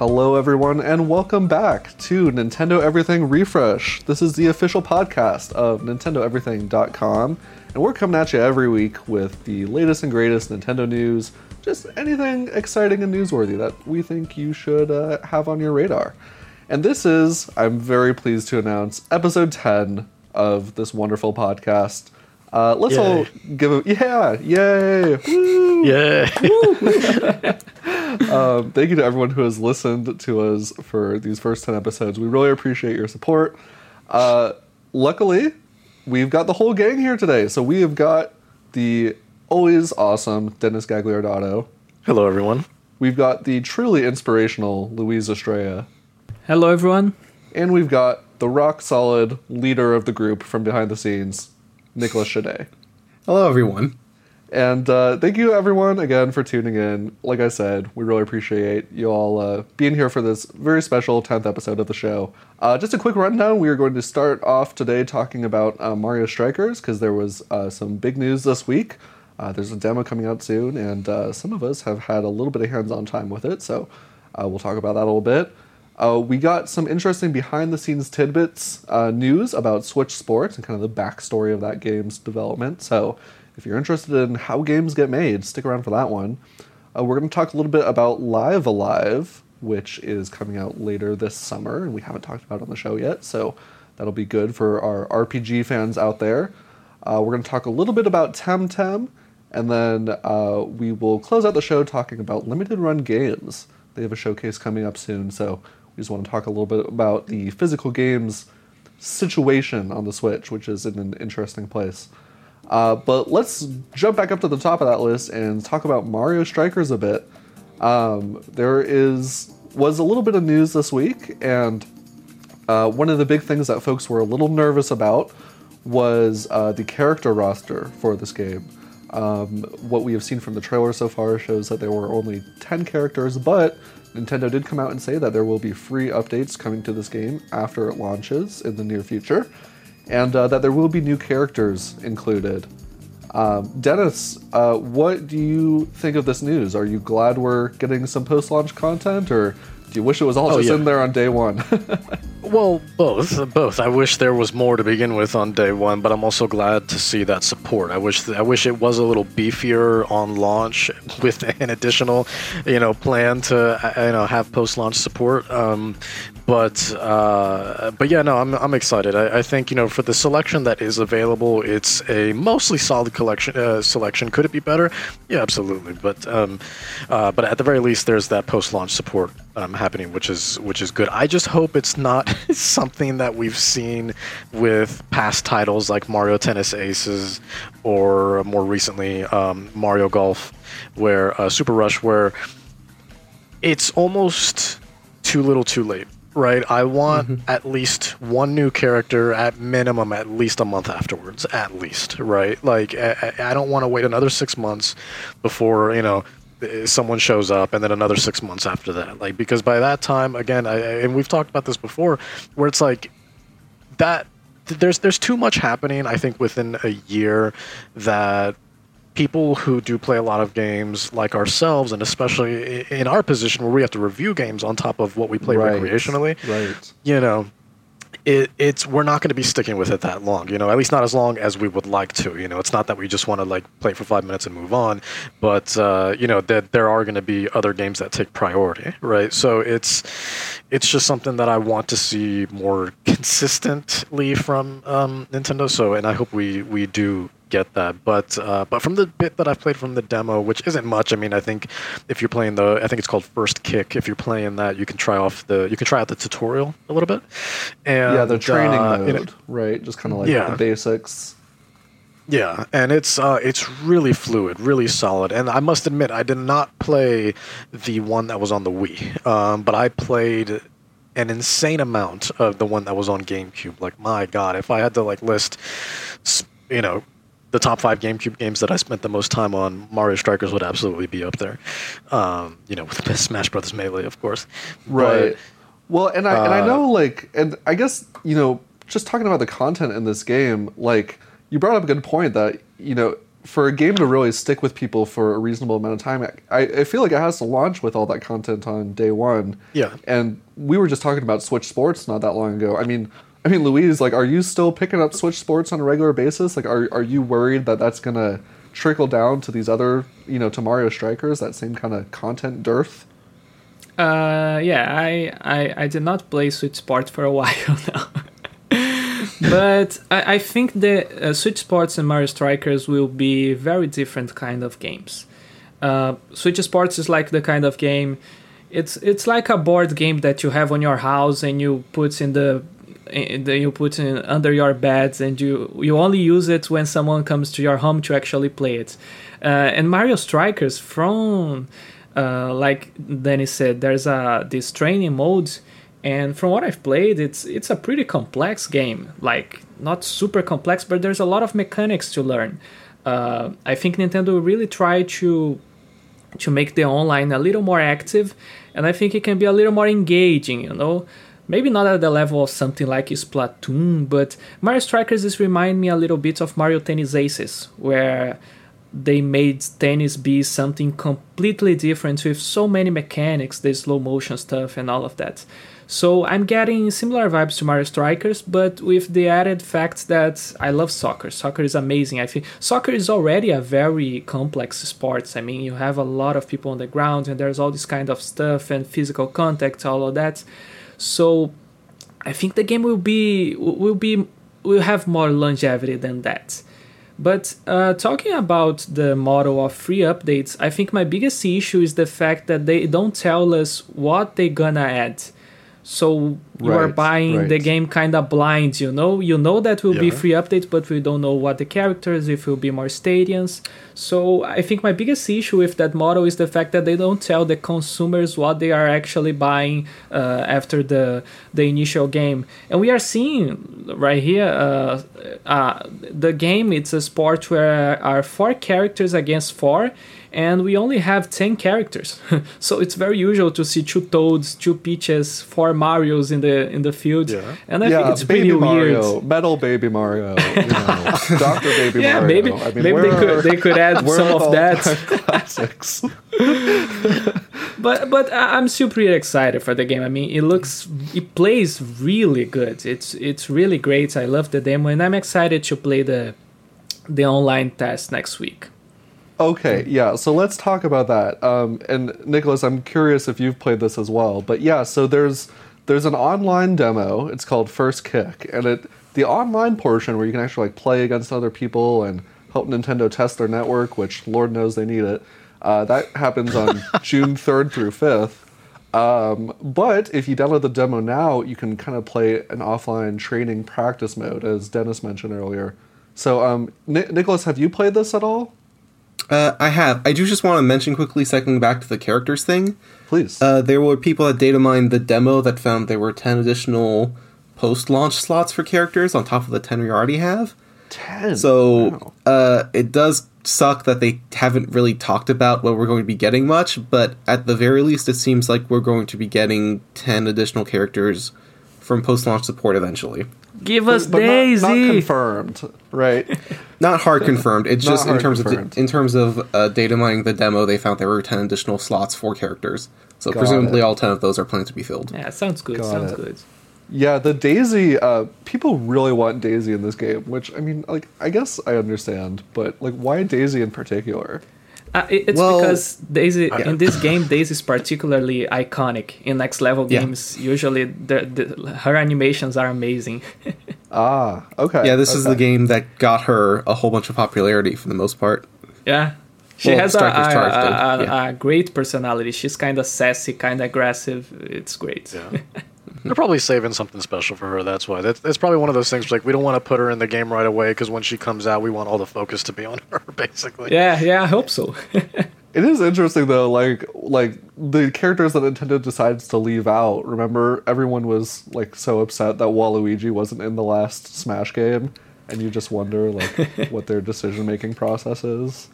Hello, everyone, and welcome back to Nintendo Everything Refresh. This is the official podcast of NintendoEverything.com, and we're coming at you every week with the latest and greatest Nintendo news, just anything exciting and newsworthy that we think you should uh, have on your radar. And this is, I'm very pleased to announce, episode 10 of this wonderful podcast. Uh, let's Yay. all give a yeah, yay, woo! Yeah. Um, thank you to everyone who has listened to us for these first 10 episodes. We really appreciate your support. Uh, luckily, we've got the whole gang here today. So we have got the always awesome Dennis Gagliardotto. Hello, everyone. We've got the truly inspirational Luiz Estrella. Hello, everyone. And we've got the rock solid leader of the group from behind the scenes, Nicholas Shadday. Hello, everyone. And uh, thank you, everyone, again for tuning in. Like I said, we really appreciate you all uh, being here for this very special 10th episode of the show. Uh, just a quick rundown we are going to start off today talking about uh, Mario Strikers because there was uh, some big news this week. Uh, there's a demo coming out soon, and some of us have had a little bit of hands on time with it, so we'll talk about that a little bit. We got some interesting behind the scenes tidbits news about Switch Sports and kind of the backstory of that game's development. So, if you're interested in how games get made, stick around for that one. Uh, we're going to talk a little bit about Live-A-Live, which is coming out later this summer, and we haven't talked about it on the show yet, so that'll be good for our RPG fans out there. Uh, we're going to talk a little bit about Temtem, and then uh, we will close out the show talking about limited run games. They have a showcase coming up soon, so we just want to talk a little bit about the physical games situation on the Switch, which is in an interesting place. Uh, but let's jump back up to the top of that list and talk about Mario Strikers a bit. Um, there is was a little bit of news this week, and uh, one of the big things that folks were a little nervous about was uh, the character roster for this game. Um, what we have seen from the trailer so far shows that there were only 10 characters, but Nintendo did come out and say that there will be free updates coming to this game after it launches in the near future, and uh, that there will be new characters included. Um, Dennis, uh, what do you think of this news? Are you glad we're getting some post launch content, or do you wish it was all Oh, just yeah. in there on day one? Well, both. Both. I wish there was more to begin with on day one, but I'm also glad to see that support. I wish I wish it was a little beefier on launch with an additional, you know, plan to uh, you know have post launch support. Um, but uh, but yeah, no, I'm I'm excited. I, I think you know for the selection that is available, it's a mostly solid collection uh, selection. Could it be better? Yeah, absolutely. But um, uh, but at the very least, there's that post launch support um, happening, which is which is good. I just hope it's not something that we've seen with past titles like Mario Tennis Aces or more recently um, Mario Golf, where uh, Super Rush, where it's almost too little, too late. Right, I want at least one new character at minimum, at least a month afterwards, at least. Right, like I, I don't want to wait another six months before you know uh, someone shows up and then another six months after that. Like because by that time again I, I- and we've talked about this before where it's like that th- there's there's too much happening i think within a year that people who do play a lot of games like ourselves and especially in our position where we have to review games on top of what we play Right. recreationally right. you know it, it's we're not going to be sticking with it that long you know at least not as long as we would like to you know it's not that we just want to like play for five minutes and move on but uh, you know that there are going to be other games that take priority right so it's it's just something that i want to see more consistently from um, nintendo so and i hope we we do get that. But uh, but from the bit that I've played from the demo, which isn't much. I mean, I think if you're playing the, I think it's called First Kick. If you're playing that, you can try off the, you can try out the tutorial a little bit. And yeah, the training uh, mode, know, right? Just kind of like Yeah. the basics. yeah, and it's uh, it's really fluid, really solid. And I must admit, I did not play the one that was on the Wii, um, but I played an insane amount of the one that was on GameCube. Like my God, if I had to like list, you know, the top five GameCube games that I spent the most time on, Mario Strikers would absolutely be up there. Um, you know, with Smash Brothers Melee, of course. Right. well, and I and I uh, know like and I guess you know just talking about the content in this game, like you brought up a good point that you know for a game to really stick with people for a reasonable amount of time, I, I feel like it has to launch with all that content on day one. Yeah. And we were just talking about Switch Sports not that long ago. I mean, I mean, Luiz, like, are you still picking up Switch Sports on a regular basis? Like, are are you worried that that's gonna trickle down to these other, you know, to Mario Strikers, that same kind of content dearth? Uh, yeah, I, I I did not play Switch Sports for a while now. but I, I think the uh, Switch Sports and Mario Strikers will be very different kind of games. Uh, Switch Sports is like the kind of game. It's it's like a board game that you have on your house and you put in the, in the you put in under your beds and you you only use it when someone comes to your home to actually play it. Uh, and Mario Strikers from uh, like Dennis said, there's a this training mode and from what I've played, it's it's a pretty complex game. Like not super complex, but there's a lot of mechanics to learn. Uh, I think Nintendo really tried to to make the online a little more active, and I think it can be a little more engaging. You know, maybe not at the level of something like Splatoon, but Mario Strikers is remind me a little bit of Mario Tennis Aces, where they made tennis be something completely different with so many mechanics, the slow motion stuff, and all of that. So I'm getting similar vibes to Mario Strikers, but with the added fact that I love soccer. Soccer is amazing. I think soccer is already a very complex sport. I mean, you have a lot of people on the ground, and there's all this kind of stuff and physical contact, all of that. So I think the game will be will be will have more longevity than that. But uh, talking about the model of free updates, I think my biggest issue is the fact that they don't tell us what they're gonna add so you right, are buying right. the game kind of blind you know you know that will yeah. be free updates but we don't know what the characters if it will be more stadiums so i think my biggest issue with that model is the fact that they don't tell the consumers what they are actually buying uh, after the the initial game and we are seeing right here uh, uh, the game it's a sport where are four characters against four and we only have 10 characters. So it's very usual to see two toads two peaches four marios in the in the field. Yeah. and i yeah, think it's baby pretty mario weird metal baby mario you know, dr baby yeah, mario. maybe, I mean, maybe they are, could they could add some of that. classics. But but i'm still pretty excited for the game. I mean it looks it plays really good. It's it's really great. I love the demo and i'm excited to play the the online test next week Okay, yeah. So let's talk about that. Um, and Nicholas, I'm curious if you've played this as well. But yeah, so there's there's an online demo. It's called First Kick, and it the online portion where you can actually like play against other people and help Nintendo test their network, which Lord knows they need it. Uh, that happens on June 3rd through 5th. Um, but if you download the demo now, you can kind of play an offline training practice mode, as Dennis mentioned earlier. So, um, Nicholas, have you played this at all? Uh, I have. I do just want to mention quickly, cycling back to the characters thing. Please. Uh, there were people that data mined the demo that found there were 10 additional post launch slots for characters on top of the 10 we already have. 10? So wow. uh, it does suck that they haven't really talked about what we're going to be getting much, but at the very least, it seems like we're going to be getting 10 additional characters from post launch support eventually. Give us but Daisy. Not, not, confirmed, right? not hard confirmed. It's just in terms confirmed. of in terms of uh, data mining the demo, they found there were ten additional slots for characters. So Got presumably, it. all ten of those are planned to be filled. Yeah, sounds good. Got sounds it. good. Yeah, the Daisy. Uh, people really want Daisy in this game, which I mean, like, I guess I understand, but like, why Daisy in particular? Uh, it's well, because Daisy yeah. in this game, Daisy is particularly iconic. In next level games, yeah. usually the, the, her animations are amazing. ah, okay. Yeah, this okay. is the game that got her a whole bunch of popularity for the most part. Yeah, she well, has a, a, a, yeah. a, great personality. She's kind of sassy, kind of aggressive. It's great. Yeah. They're probably saving something special for her. That's why. That's, that's probably one of those things. Like we don't want to put her in the game right away because when she comes out, we want all the focus to be on her. Basically. Yeah, yeah. I hope so. it is interesting though. Like like the characters that Nintendo decides to leave out. Remember, everyone was like so upset that Waluigi wasn't in the last Smash game, and you just wonder like what their decision making process is.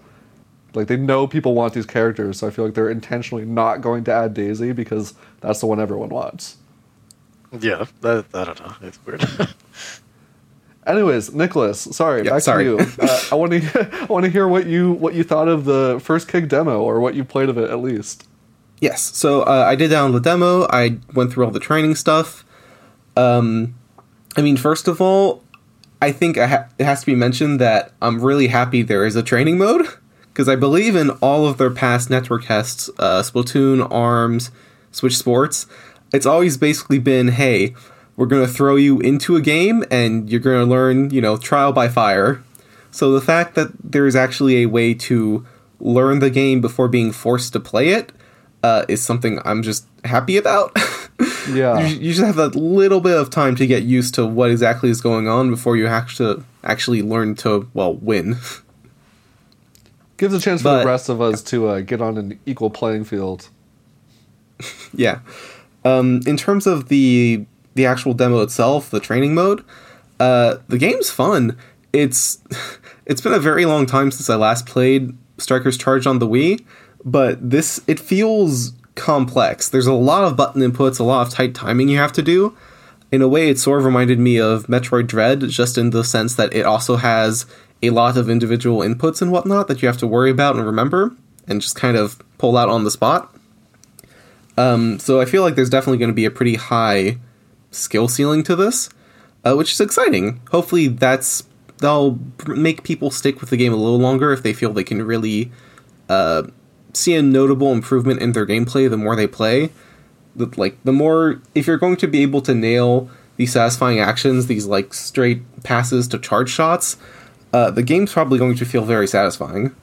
Like they know people want these characters, so I feel like they're intentionally not going to add Daisy because that's the one everyone wants. Yeah, that, I don't know. It's weird. Anyways, Nicholas, sorry, Yeah, back sorry. to you. Uh, I want to I want to hear what you what you thought of the first kick demo or what you played of it at least. Yes. So uh, I did download the demo. I went through all the training stuff. Um, I mean, first of all, I think I ha- it has to be mentioned that I'm really happy there is a training mode because I believe in all of their past network tests, uh, Splatoon, Arms, Switch Sports. It's always basically been, hey, we're going to throw you into a game and you're going to learn, you know, trial by fire. So the fact that there is actually a way to learn the game before being forced to play it uh, is something I'm just happy about. Yeah. you, you just have a little bit of time to get used to what exactly is going on before you have to actually learn to well win. Gives a chance for the rest of us to uh, get on an equal playing field. yeah. Um, in terms of the the actual demo itself, the training mode, uh, the game's fun. It's it's been a very long time since I last played Strikers Charge on the Wii, but this it feels complex. There's a lot of button inputs, a lot of tight timing you have to do. In a way, it sort of reminded me of Metroid Dread, just in the sense that it also has a lot of individual inputs and whatnot that you have to worry about and remember, and just kind of pull out on the spot. Um, so I feel like there's definitely going to be a pretty high skill ceiling to this, uh, which is exciting. Hopefully, that's that'll make people stick with the game a little longer if they feel they can really uh, see a notable improvement in their gameplay the more they play. Like the more if you're going to be able to nail these satisfying actions, these like straight passes to charge shots, uh, the game's probably going to feel very satisfying.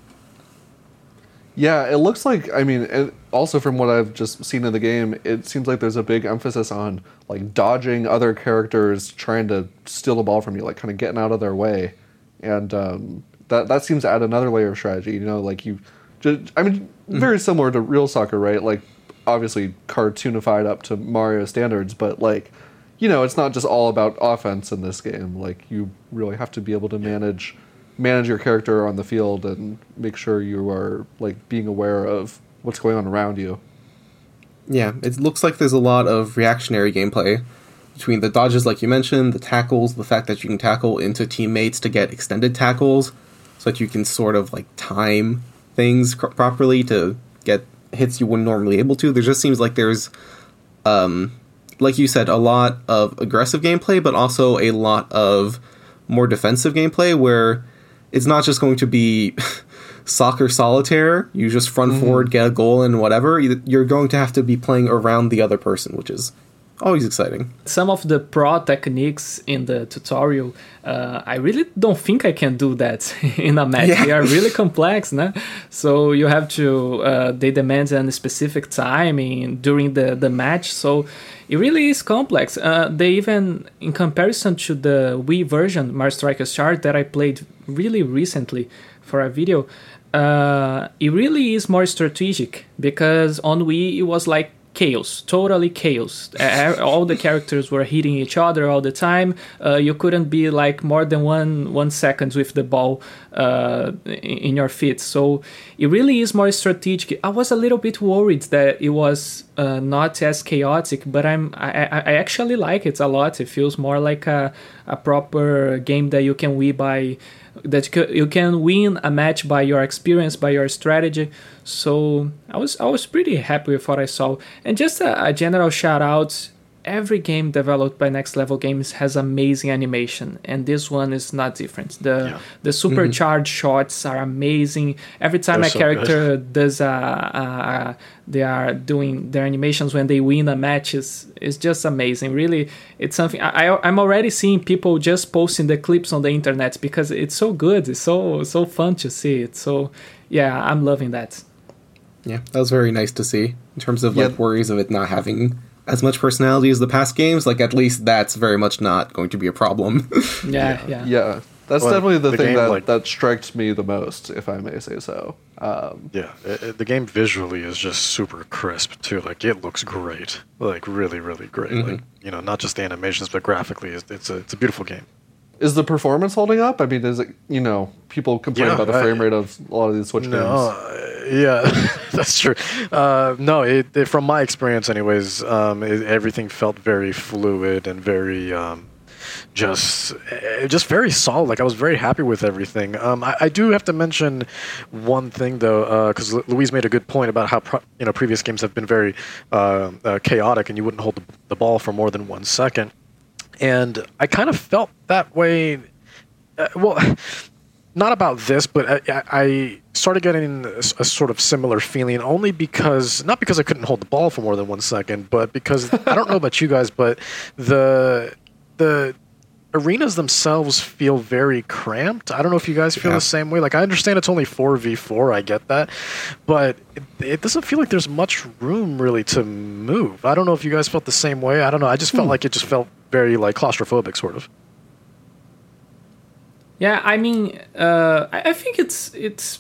Yeah, it looks like. I mean, it, also from what I've just seen in the game, it seems like there's a big emphasis on like dodging other characters trying to steal the ball from you, like kind of getting out of their way, and um, that that seems to add another layer of strategy. You know, like you, just, I mean, very similar to real soccer, right? Like obviously cartoonified up to Mario standards, but like you know, it's not just all about offense in this game. Like you really have to be able to manage manage your character on the field and make sure you are like being aware of what's going on around you. Yeah, it looks like there's a lot of reactionary gameplay between the dodges, like you mentioned, the tackles, the fact that you can tackle into teammates to get extended tackles, so that you can sort of like time things cr- properly to get hits you wouldn't normally able to. There just seems like there's, um, like you said, a lot of aggressive gameplay, but also a lot of more defensive gameplay where it's not just going to be soccer solitaire. You just front forward, get a goal, and whatever. You- You're going to have to be playing around the other person, which is always exciting. some of the pro techniques in the tutorial uh, i really don't think i can do that in a match Yeah. they are really complex no? so you have to uh, they demand a specific timing during the, the match so it really is complex. Uh, they even in comparison to the wii version mario strikers Charged, that i played really recently for a video uh, it really is more strategic because on wii it was like chaos totally chaos. All the characters were hitting each other all the time. Uh, you couldn't be like more than one one seconds with the ball uh, in, your feet. So it really is more strategic. I was a little bit worried that it was uh, not as chaotic but i'm I I actually like it a lot. It feels more like a, a proper game that you can win by that you can win a match by your experience by your strategy. So i was i was pretty happy with what i saw. And just a, a general shout out every game developed by next level games has amazing animation and this one is not different. The Yeah. the supercharged mm-hmm. shots are amazing. Every time They're a so character does a, a, a they are doing their animations when they win a match is is just amazing. Really it's something I, I i'm already seeing people just posting the clips on the internet because it's so good. It's so so fun to see it. So yeah i'm loving that. Yeah, that was very nice to see. In terms of like Yeah. worries of it not having as much personality as the past games, like at least that's very much not going to be a problem. yeah yeah, Yeah, that's Well, definitely the, the thing game, that like- that strikes me the most, if I may say so. Um, Yeah, it, it- the game visually is just super crisp too. Like it looks great, like really, really great. Like you know, not just the animations, but graphically, it's, it's a it's a beautiful game. Is the performance holding up? I mean, is it you know people complain Yeah, about the I- frame rate of a lot of these Switch No, games. uh, yeah, that's true. Uh, no, it, it, from my experience, anyways, um, it, everything felt very fluid and very, um, just eh, just very solid. Like I was very happy with everything. Um, I, I do have to mention one thing though, because Luiz made a good point about how pro- you know previous games have been very uh, uh, chaotic, and you wouldn't hold the, the ball for more than one second. And I kind of felt that way. Uh, well, not about this, but I, I started getting a, a sort of similar feeling only because not because I couldn't hold the ball for more than one second, but because I don't know about you guys, but the the arenas themselves feel very cramped. I don't know if you guys feel Yeah. the same way. Like I understand it's only four v four, I get that, but it, it doesn't feel like there's much room really to move. I don't know if you guys felt the same way. I don't know. I just felt like it just felt very like claustrophobic, sort of. Yeah, I mean, uh, I I think it's it's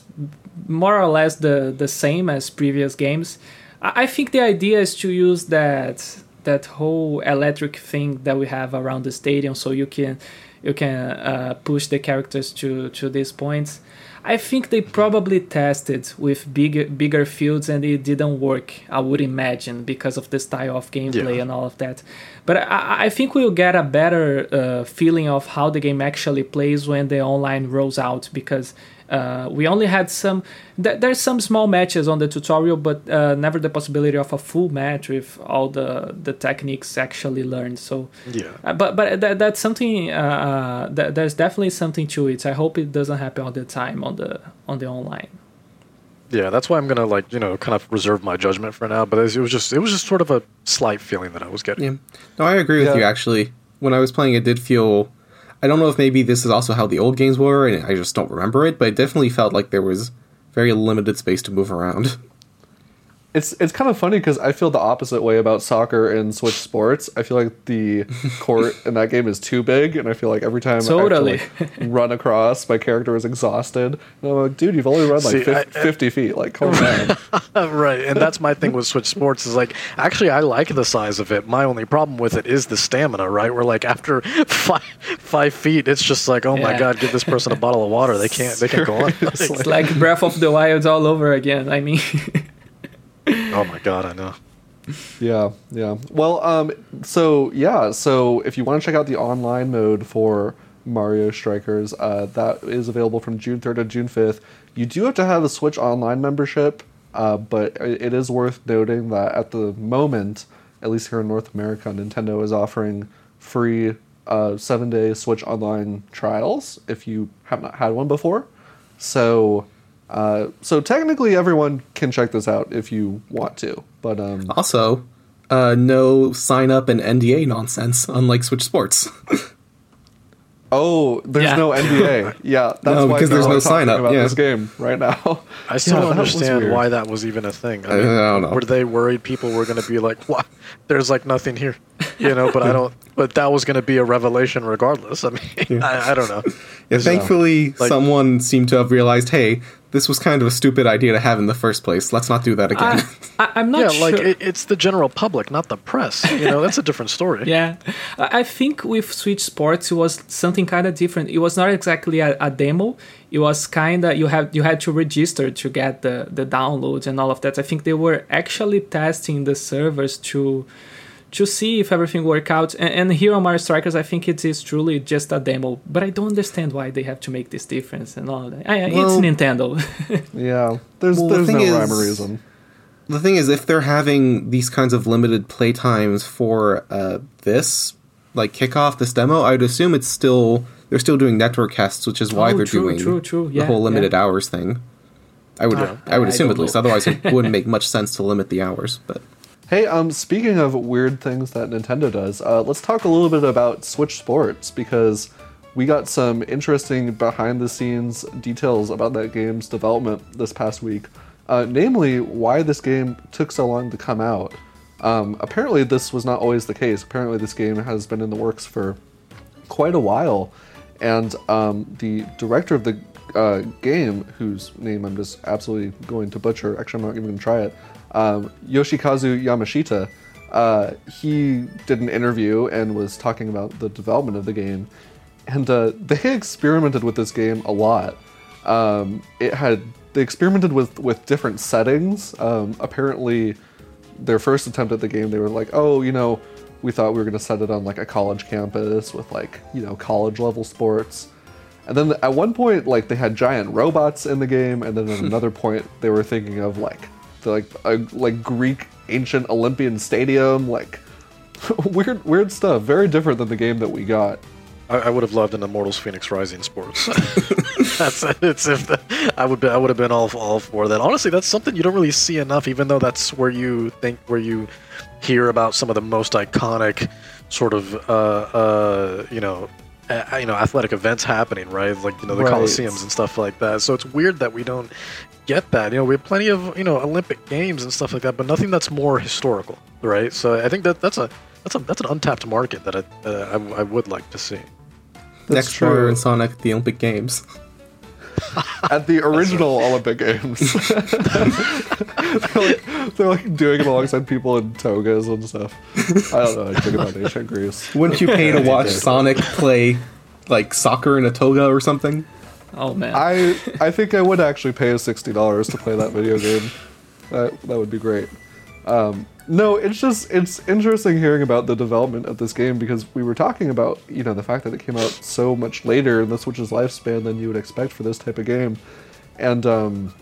more or less the the same as previous games. I I think the idea is to use that that whole electric thing that we have around the stadium, so you can you can uh, push the characters to to these points. I think they probably tested with bigger bigger fields and it didn't work. I would imagine because of the style of gameplay Yeah. and all of that. But I, I think we'll get a better uh, feeling of how the game actually plays when the online rolls out because uh, we only had some. Th- there's some small matches on the tutorial, but uh, never the possibility of a full match with all the the techniques actually learned. So, Yeah. uh, but but that, that's something. Uh, uh, that, there's definitely something to it. I hope it doesn't happen all the time on the on the online. Yeah, that's why I'm gonna like you know kind of reserve my judgment for now. But it was just it was just sort of a slight feeling that I was getting. Yeah. No, I agree with Yeah. you actually. When I was playing it did feel I don't know if maybe this is also how the old games were and I just don't remember it, but it definitely felt like there was very limited space to move around. It's it's kind of funny because I feel the opposite way about soccer and Switch Sports. I feel like the court in that game is too big, and I feel like every time Totally. I have to, like, run across, my character is exhausted. And I'm like, dude, you've only run like See, fif- I- I- 50 feet. Like, calm down. right, and that's my thing with Switch Sports is like actually I like the size of it. My only problem with it is the stamina. Right, where like after five five feet, it's just like oh my god, give this person a bottle of water. They can't they can't go on. Seriously. It's like Breath of the Wild all over again. I mean, oh my god, I know. Yeah, yeah. Well, um, so yeah, so if you want to check out the online mode for Mario Strikers, uh, that is available from June 3rd to June 5th. You do have to have a Switch Online membership, uh, but it is worth noting that at the moment, at least here in North America, Nintendo is offering free uh, seven day Switch Online trials if you have not had one before. So, uh, so technically, everyone can check this out if you want to. But um, Also, uh, no sign up and NDA nonsense, unlike Switch Sports. Oh, there's Yeah. no NDA. Yeah, that's No, why because there's no sign-up, about yeah. this game right now. I still Yeah, don't understand why that was even a thing. I don't know. Were they worried people were going to be like, "What? There's like nothing here," you know? But I don't. But that was going to be a revelation, regardless. I mean, I, I don't know. Yeah, So, thankfully, like- someone seemed to have realized, hey, this was kind of a stupid idea to have in the first place. Let's not do that again. I, I, I'm not yeah, sure. like it, it's the general public, not the press. You know, that's a different story. Yeah, I I think with Switch Sports it was something kind of different. It was not exactly a, a demo. It was kind of you have you had to register to get the the downloads and all of that. I think they were actually testing the servers to to see if everything worked out. And, and here on Mario Strikers, I think it is truly just a demo. But I don't understand why they have to make this difference and all that. I, it's Nintendo. Yeah, there's Well, the there's no thing rhyme or is- reason. the thing is, if they're having these kinds of limited playtimes for uh, this, like kickoff, this demo, I would assume it's still they're still doing network tests, which is why Oh, they're true, doing true, true. the Yeah, whole limited yeah. hours thing. I would Yeah. I would assume don't at least. Otherwise, it wouldn't make much sense to limit the hours. But Hey, um, speaking of weird things that Nintendo does, uh, let's talk a little bit about Switch Sports because we got some interesting behind the scenes details about that game's development this past week. Uh, namely, why this game took so long to come out. Um, apparently, this was not always the case. Apparently, this game has been in the works for quite a while. And um, the director of the uh, game, whose name I'm just absolutely going to butcher, actually, I'm not even going to try it, um, Yoshikazu Yamashita, uh, he did an interview and was talking about the development of the game. And uh, they experimented with this game a lot. Um, it had they experimented with with different settings. Um, apparently, their first attempt at the game, they were like, oh, you know, we thought we were going to set it on like a college campus with like you know college level sports. And then at one point, like they had giant robots in the game, and then at another point, they were thinking of like the like a like Greek ancient Olympian stadium, like weird weird stuff. Very different than the game that we got. I, I would have loved an Immortals Fenyx Rising sports. that's it's if the, I would be, I would have been all all for that. Honestly, that's something you don't really see enough. Even though that's where you think where you hear about some of the most iconic sort of uh, uh, you know uh, you know athletic events happening, right? Like you know the Right. coliseums and stuff like that. So it's weird that we don't get that. You know, we have plenty of you know Olympic games and stuff like that, but nothing that's more historical, right? So I think that that's a that's a that's an untapped market that I uh, I, I would like to see. That's Next Warrior true. and Sonic, the Olympic Games. At the original Olympic Games, they're, like, they're like doing it alongside people in togas and stuff. I don't know. I think about ancient Greece. Wouldn't you pay to watch Sonic play like soccer in a toga or something? Oh man. I I think I would actually pay sixty dollars to play that video game. That that would be great. Um, no, it's just it's interesting hearing about the development of this game because we were talking about you know the fact that it came out so much later in the Switch's lifespan than you would expect for this type of game, and um,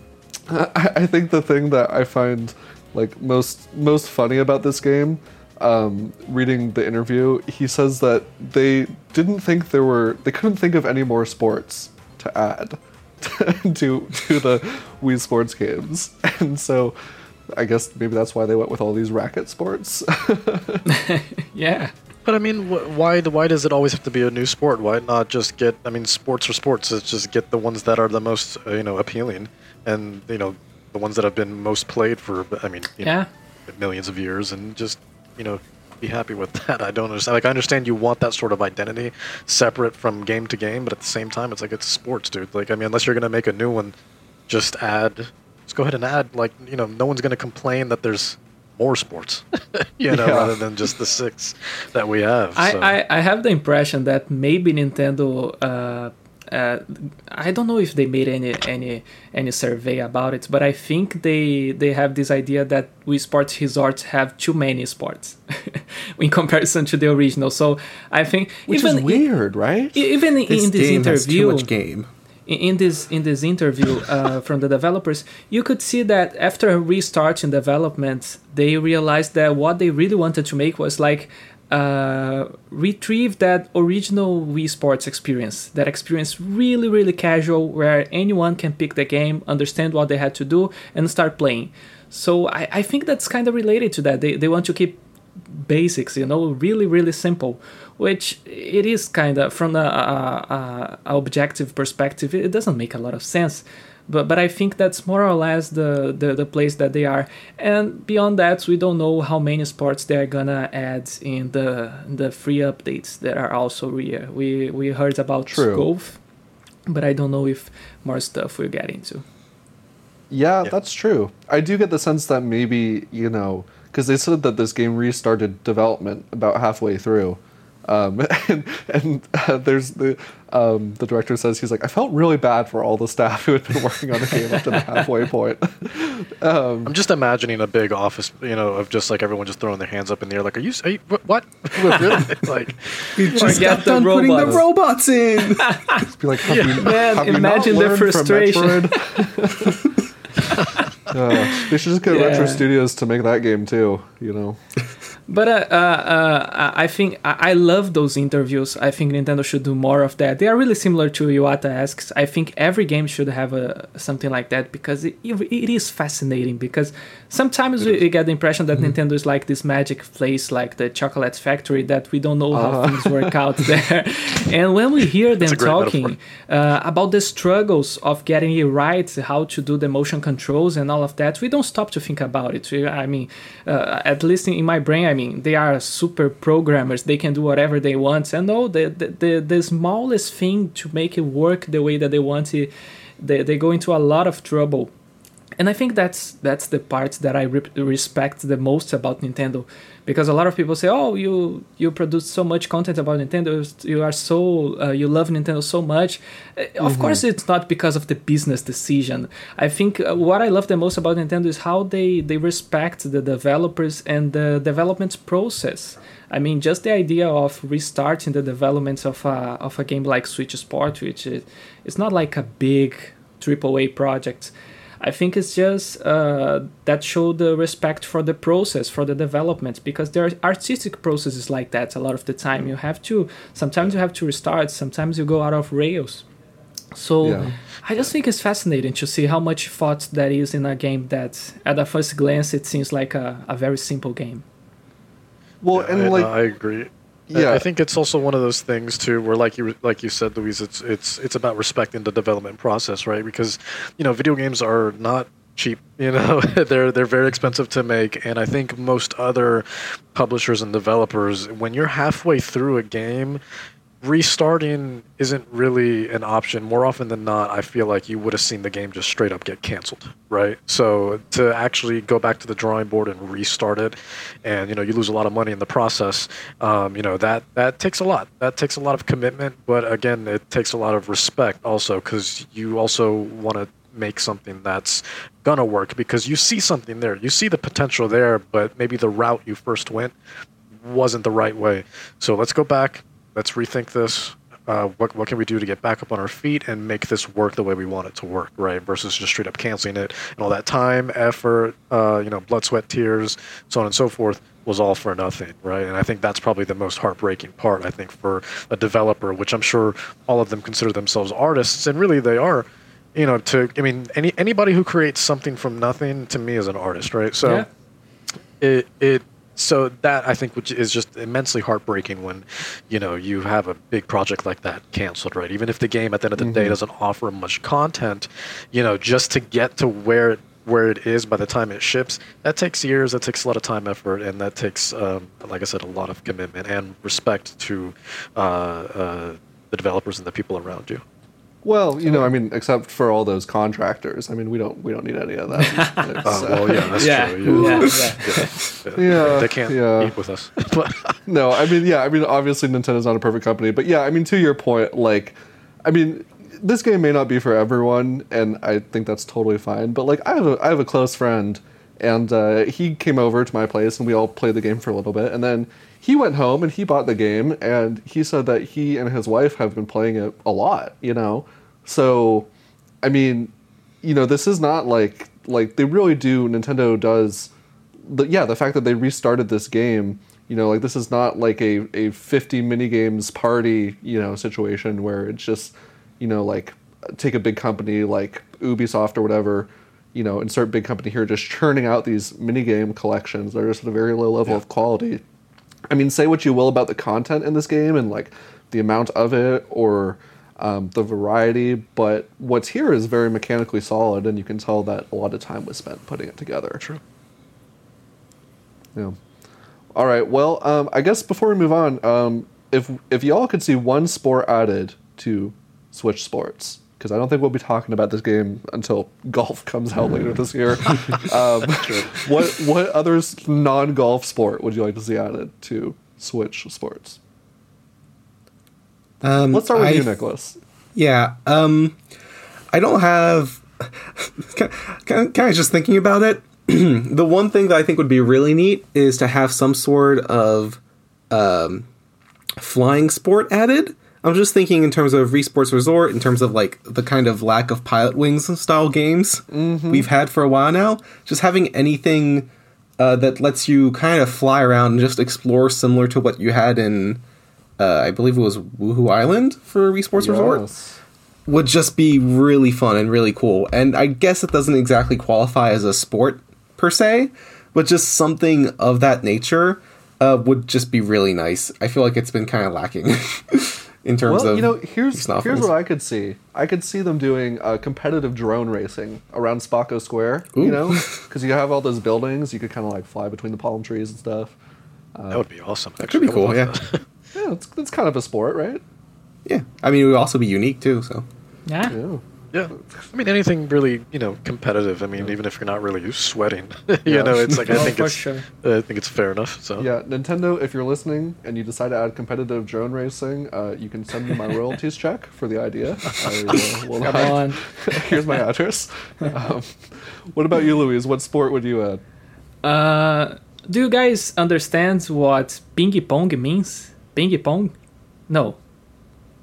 I, I think the thing that I find like most most funny about this game, um, reading the interview, he says that they didn't think there were they couldn't think of any more sports to add to to the Wii Sports games, and so I guess maybe that's why they went with all these racket sports. yeah. But I mean, wh- why why does it always have to be a new sport? Why not just get? I mean, sports are sports. It's just get the ones that are the most uh, you know appealing, and you know the ones that have been most played for. I mean, you know, Yeah. millions of years, and just you know be happy with that. I don't understand. Like I understand you want that sort of identity separate from game to game, but at the same time, it's like it's sports, dude. Like I mean, unless you're gonna make a new one, just add. Just go ahead and add. Like you know, no one's gonna complain that there's more sports, you know, Yeah. rather than just the six that we have. I, so. I, I have the impression that maybe Nintendo. Uh, uh, I don't know if they made any any any survey about it, but I think they they have this idea that Wii Sports Resorts have too many sports in comparison to the original. So I think Which even is weird, right? even in This this has too interview, much game. in in this in this interview uh, from the developers, you could see that after a restart in development, they realized that what they really wanted to make was like uh, retrieve that original Wii Sports experience. That experience really really casual, where anyone can pick the game, understand what they had to do, and start playing. So I, I think that's kind of related to that. They they want to keep basics, you know, really, really simple. Which it is kind of from a, a, a objective perspective, it doesn't make a lot of sense. But but I think that's more or less the, the, the place that they are. And beyond that, we don't know how many sports they're gonna add in the the free updates that are also real. We we heard about True. golf, but I don't know if more stuff we'll get into. Yeah, Yeah. that's true. I do get the sense that maybe, you know, because they said that this game restarted development about halfway through. Um, and and uh, there's the um, the director says he's like I felt really bad for all the staff who had been working on the game up to the halfway point. I'm just imagining a big office, you know, of just like everyone just throwing their hands up in the air, like, "Are you? Are you what? what? really? like, You just Forget got the done putting the robots. robots in. Just be like, have you, Man, have you imagine not the frustration. Uh, they should just get Retro Studios to make that game too. You know, But uh, uh, uh, I think I love those interviews. I think Nintendo should do more of that. They are really similar to Iwata asks. I think every game should have a something like that because it, it is fascinating. Because sometimes we, we get the impression that Nintendo is like this magic place, like the chocolate factory, that we don't know how things work out there. And when we hear them talking uh, about the struggles of getting it right, how to do the motion controls and all of that, we don't stop to think about it. I mean, uh, at least in my brain, I mean, they are super programmers. They can do whatever they want. And no, the, the, the, the smallest thing to make it work the way that they want it, they, they go into a lot of trouble. And I think that's that's the part that I re- respect the most about Nintendo, because a lot of people say, "Oh, you you produce so much content about Nintendo, you are so uh, you love Nintendo so much." Uh, Of course, it's not because of the business decision. I think uh, what I love the most about Nintendo is how they they respect the developers and the development process. I mean, just the idea of restarting the development of a of a game like Switch Sport, which is it's not like a big AAA project. I think it's just uh, that show the respect for the process, for the development, because there are artistic processes like that a lot of the time. You have to, sometimes you have to restart, sometimes you go out of rails. So Yeah. I just think it's fascinating to see how much thought that is in a game that, at a first glance, it seems like a, a very simple game. Well, Yeah, and I, like, I agree. I- yeah, I think it's also one of those things too, where like you like you said, Luiz, it's it's it's about respecting the development process, right? Because you know, video games are not cheap. You know, they're they're very expensive to make, and I think most other publishers and developers, when you're halfway through a game, restarting isn't really an option. More often than not, I feel like you would have seen the game just straight up get canceled, right? So to actually go back to the drawing board and restart it, and you know you lose a lot of money in the process. Um, you know that that takes a lot. That takes a lot of commitment, but again, it takes a lot of respect also because you also want to make something that's gonna work because you see something there. You see the potential there, but maybe the route you first went wasn't the right way. So let's go back. Let's rethink this. Uh, what what can we do to get back up on our feet and make this work the way we want it to work, right? Versus just straight up canceling it and all that time, effort, uh, you know, blood, sweat, tears, so on and so forth was all for nothing, right? And I think that's probably the most heartbreaking part. I think for a developer, which I'm sure all of them consider themselves artists, and really they are. You know, to I mean, any anybody who creates something from nothing to me is an artist, right? So Yeah. it it so that I think which is just immensely heartbreaking when you know you have a big project like that canceled, right? Even if the game at the end of the day doesn't offer much content, you know, just to get to where it where it is by the time it ships, that takes years, that takes a lot of time, effort, and that takes, um, like I said, a lot of commitment and respect to uh, uh, the developers and the people around you. Well, you know, I mean, except for all those contractors, I mean, we don't we don't need any of that. It's, Uh, uh, well, yeah, that's yeah, true. yeah, Yeah. yeah. Yeah. Yeah, they can't yeah. eat with us. No, I mean, yeah, I mean, obviously Nintendo's not a perfect company, but yeah, I mean, to your point, like, I mean, this game may not be for everyone, and I think that's totally fine. But like, I have a I have a close friend, and uh, he came over to my place, and we all played the game for a little bit, and then he went home and he bought the game, and he said that he and his wife have been playing it a lot, you know. So, I mean, you know, this is not like like they really do. Nintendo does the, yeah, the fact that they restarted this game, you know, like this is not like a, a 50 mini games party, you know, situation where it's just, you know, like take a big company like Ubisoft or whatever, you know, insert big company here just churning out these mini game collections. They're just at a very low level of quality. I mean, say what you will about the content in this game and like the amount of it or um, the variety, but what's here is very mechanically solid, and you can tell that a lot of time was spent putting it together. True. Yeah. All right. Well, um, I guess before we move on, um, if if y'all could see one sport added to Switch Sports, because I don't think we'll be talking about this game until golf comes out later this year. um, what what other non golf sport would you like to see added to Switch Sports? Um, Let's start with I- you, Nicholas. Yeah. Um, I don't have. kind of just thinking about it. the one thing that I think would be really neat is to have some sort of um, flying sport added. I'm just thinking in terms of Wii Sports Resort, in terms of like the kind of lack of Pilot Wings style games we've had for a while now. Just having anything uh, that lets you kind of fly around and just explore, similar to what you had in, uh, I believe it was Wuhu Island for Wii Sports Resort would just be really fun and really cool. And I guess it doesn't exactly qualify as a sport per se, but just something of that nature uh, would just be really nice. I feel like it's been kind of lacking in terms Well, of you know, here's these here's what I could see. I could see them doing uh, competitive drone racing around Spocco Square. You know, because you have all those buildings, you could kind of like fly between the palm trees and stuff. that would be awesome. That could be actually. I would cool, yeah. love. Yeah, it's, it's kind of a sport, right? Yeah, I mean, it would also be unique too. So Yeah. Yeah. Yeah, I mean anything really, you know, competitive. I mean, even if you're not really sweating, you Yeah. know, it's like I Oh, think it's sure. I think it's fair enough. So Yeah, Nintendo, if you're listening and you decide to add competitive drone racing, uh, you can send me my royalties check for the idea. I, uh, will Come on. Here's my address. Um, what about you, Luiz? What sport would you add? Uh, do you guys understand what ping pong means? Ping pong? No.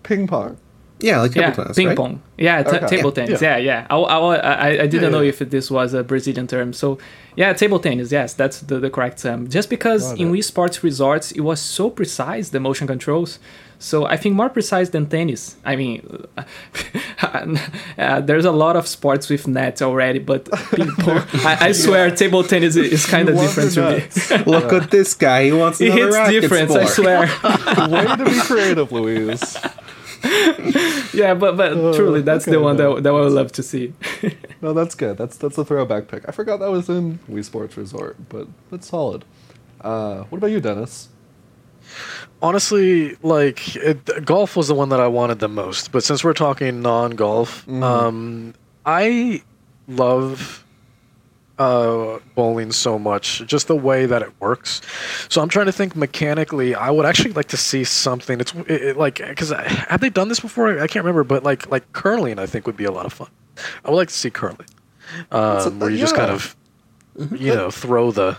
Ping pong. Yeah, like table yeah, tennis, ping right? pong. Yeah, t- Okay. table Yeah. tennis. Yeah, yeah. I, I, I, I didn't Yeah, know yeah. if this was a Brazilian term. So, yeah, table tennis. Yes, that's the, the correct term. Just because Got in it. Wii Sports Resorts, it was so precise, the motion controls. So I think more precise than tennis. I mean, uh, there's a lot of sports with nets already, but ping pong. I, I swear, table tennis is kind of different to me. nets. Look at this guy. He wants It another hits racket different, sport. I swear. Way to be creative, Luiz. Yeah, but but truly, that's Oh, okay, the one no. that, that I would love to see. No, that's good. That's that's a throwback pick. I forgot that was in Wii Sports Resort, but that's solid. Uh, what about you, Dennis? honestly, like it, golf was the one that I wanted the most. But since we're talking non-golf, Mhm. um, I love uh, bowling so much, just the way that it works. So I'm trying to think mechanically. I would actually like to see something. It's it, it, like because have they done this before? I can't remember, but like like curling, I think would be a lot of fun. I would like to see curling, That's a- um, where you just kind of you know throw the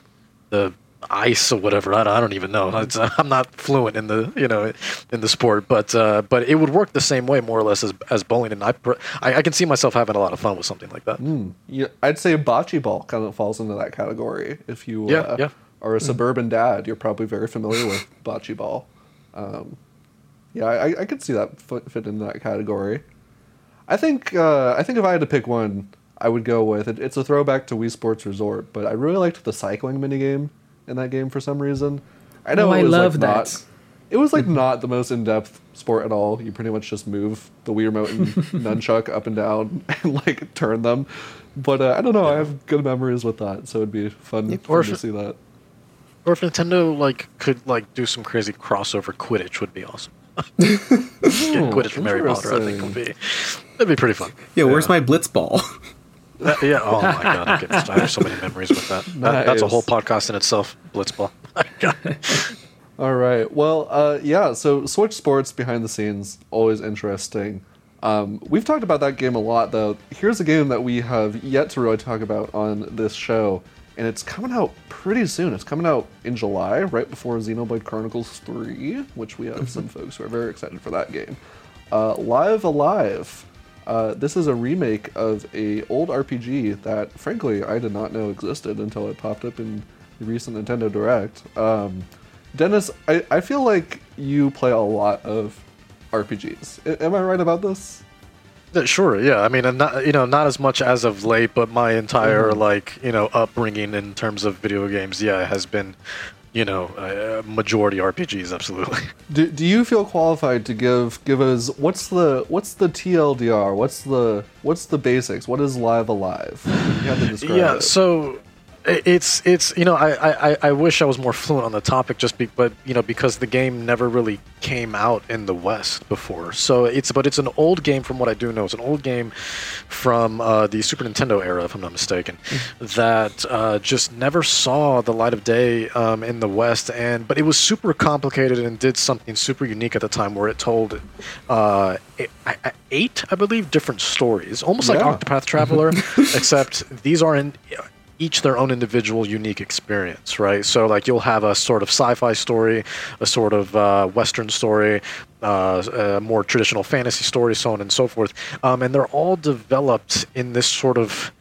the ice or whatever. I don't, I don't even know. It's, uh, I'm not fluent in the you know in the sport, but uh, but it would work the same way more or less as, as bowling, and I, I I can see myself having a lot of fun with something like that. Hmm. Yeah, I'd say bocce ball kind of falls into that category. If you Yeah, uh, yeah. are a suburban dad, you're probably very familiar with bocce ball. Um, yeah, I, I could see that fit, fit in that category. I think uh, I think if I had to pick one, I would go with it. It's a throwback to Wii Sports Resort, but I really liked the cycling minigame in that game for some reason. I know Oh, it I was love like that. not. It was like not the most in-depth sport at all. You pretty much just move the Wii remote and nunchuck up and down and like turn them. But uh, I don't know. I have good memories with that, so it'd be fun, Or fun to if- see that. Or if Nintendo like could like do some crazy crossover Quidditch would be awesome. Get Quidditch from Harry Potter, I think would be that'd be pretty fun. Yeah, where's my Blitzball? That- yeah. Oh my god, I'm getting, I have so many memories with that. that That's a whole podcast in itself. Blitzball. All right. Well, uh, yeah. So Switch Sports behind the scenes always interesting. Um, we've talked about that game a lot, though. Here's a game that we have yet to really talk about on this show, and it's coming out pretty soon. It's coming out in July, right before Xenoblade Chronicles 3, which we have some folks who are very excited for that game. Uh, Live-A-Live. Uh, this is a remake of a old RPG that, frankly, I did not know existed until it popped up in the recent Nintendo Direct. Um, Dennis, I, I feel like you play a lot of RPGs. A- am I right about this? Sure, yeah. I mean, and not you know, not as much as of late, but my entire like you know upbringing in terms of video games, yeah, has been, you know, uh, majority RPGs, absolutely. Do, do you feel qualified to give give us what's the what's the TLDR? What's the what's the basics? What is Live-A-Live? You have to describe yeah. it. So it's it's you know I, I I wish I was more fluent on the topic just be, but you know because the game never really came out in the West before. So it's but it's an old game from what I do know. It's an old game from uh, the Super Nintendo era, if I'm not mistaken, that uh, just never saw the light of day um, in the West. And but it was super complicated and did something super unique at the time, where it told uh, eight, I- believe, different stories, almost like Octopath Traveler, except these are in each their own individual unique experience, right? So like you'll have a sort of sci-fi story, a sort of uh, western story, uh, a more traditional fantasy story, so on and so forth, um, and they're all developed in this sort of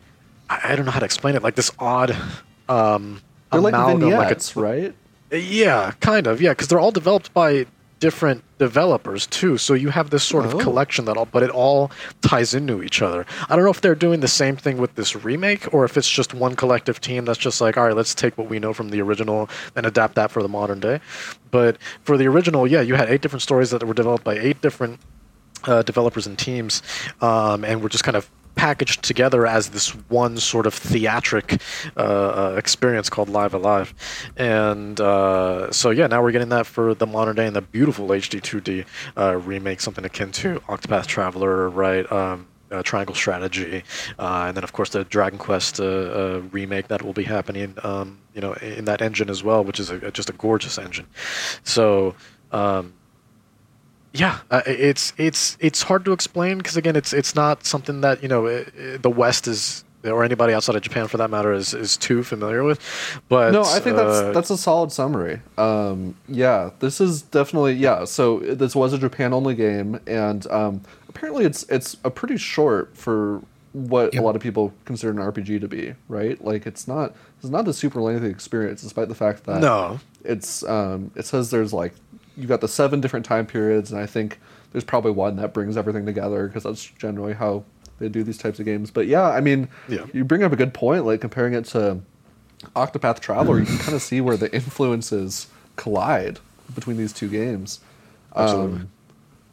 I don't know how to explain it, like this odd. Um, They're like amalgam, like a- vignettes, right? yeah, kind of. Yeah, because they're all developed by different developers too. So you have this sort Oh. of collection that all, but it all ties into each other. I don't know if they're doing the same thing with this remake or if it's just one collective team that's just like, all right, let's take what we know from the original and adapt that for the modern day. But for the original, yeah, you had eight different stories that were developed by eight different uh, developers and teams, um, and we're just kind of packaged together as this one sort of theatric uh, uh, experience called Live-A-Live. And uh, so, yeah, now we're getting that for the modern day and the beautiful HD 2D uh, remake, something akin to Octopath Traveler, right? Um, uh, Triangle Strategy, uh, and then of course the Dragon Quest uh, uh, remake that will be happening, um, you know, in that engine as well, which is a, just a gorgeous engine. So. Um, yeah, uh, it's it's it's hard to explain because again, it's it's not something that you know it, it, the West is or anybody outside of Japan for that matter is, is too familiar with. But no, I think that's uh, that's a solid summary. Um, yeah, this is definitely yeah. So this was a Japan only game, and um, apparently it's it's a pretty short for what Yep. a lot of people consider an RPG to be. Right? Like it's not it's not a super lengthy experience, despite the fact that no, it's um, it says there's like you've got the seven different time periods, and I think there's probably one that brings everything together because that's generally how they do these types of games. But yeah, I mean, Yeah. you bring up a good point, like comparing it to Octopath Traveler, you can kind of see where the influences collide between these two games. Absolutely. Um,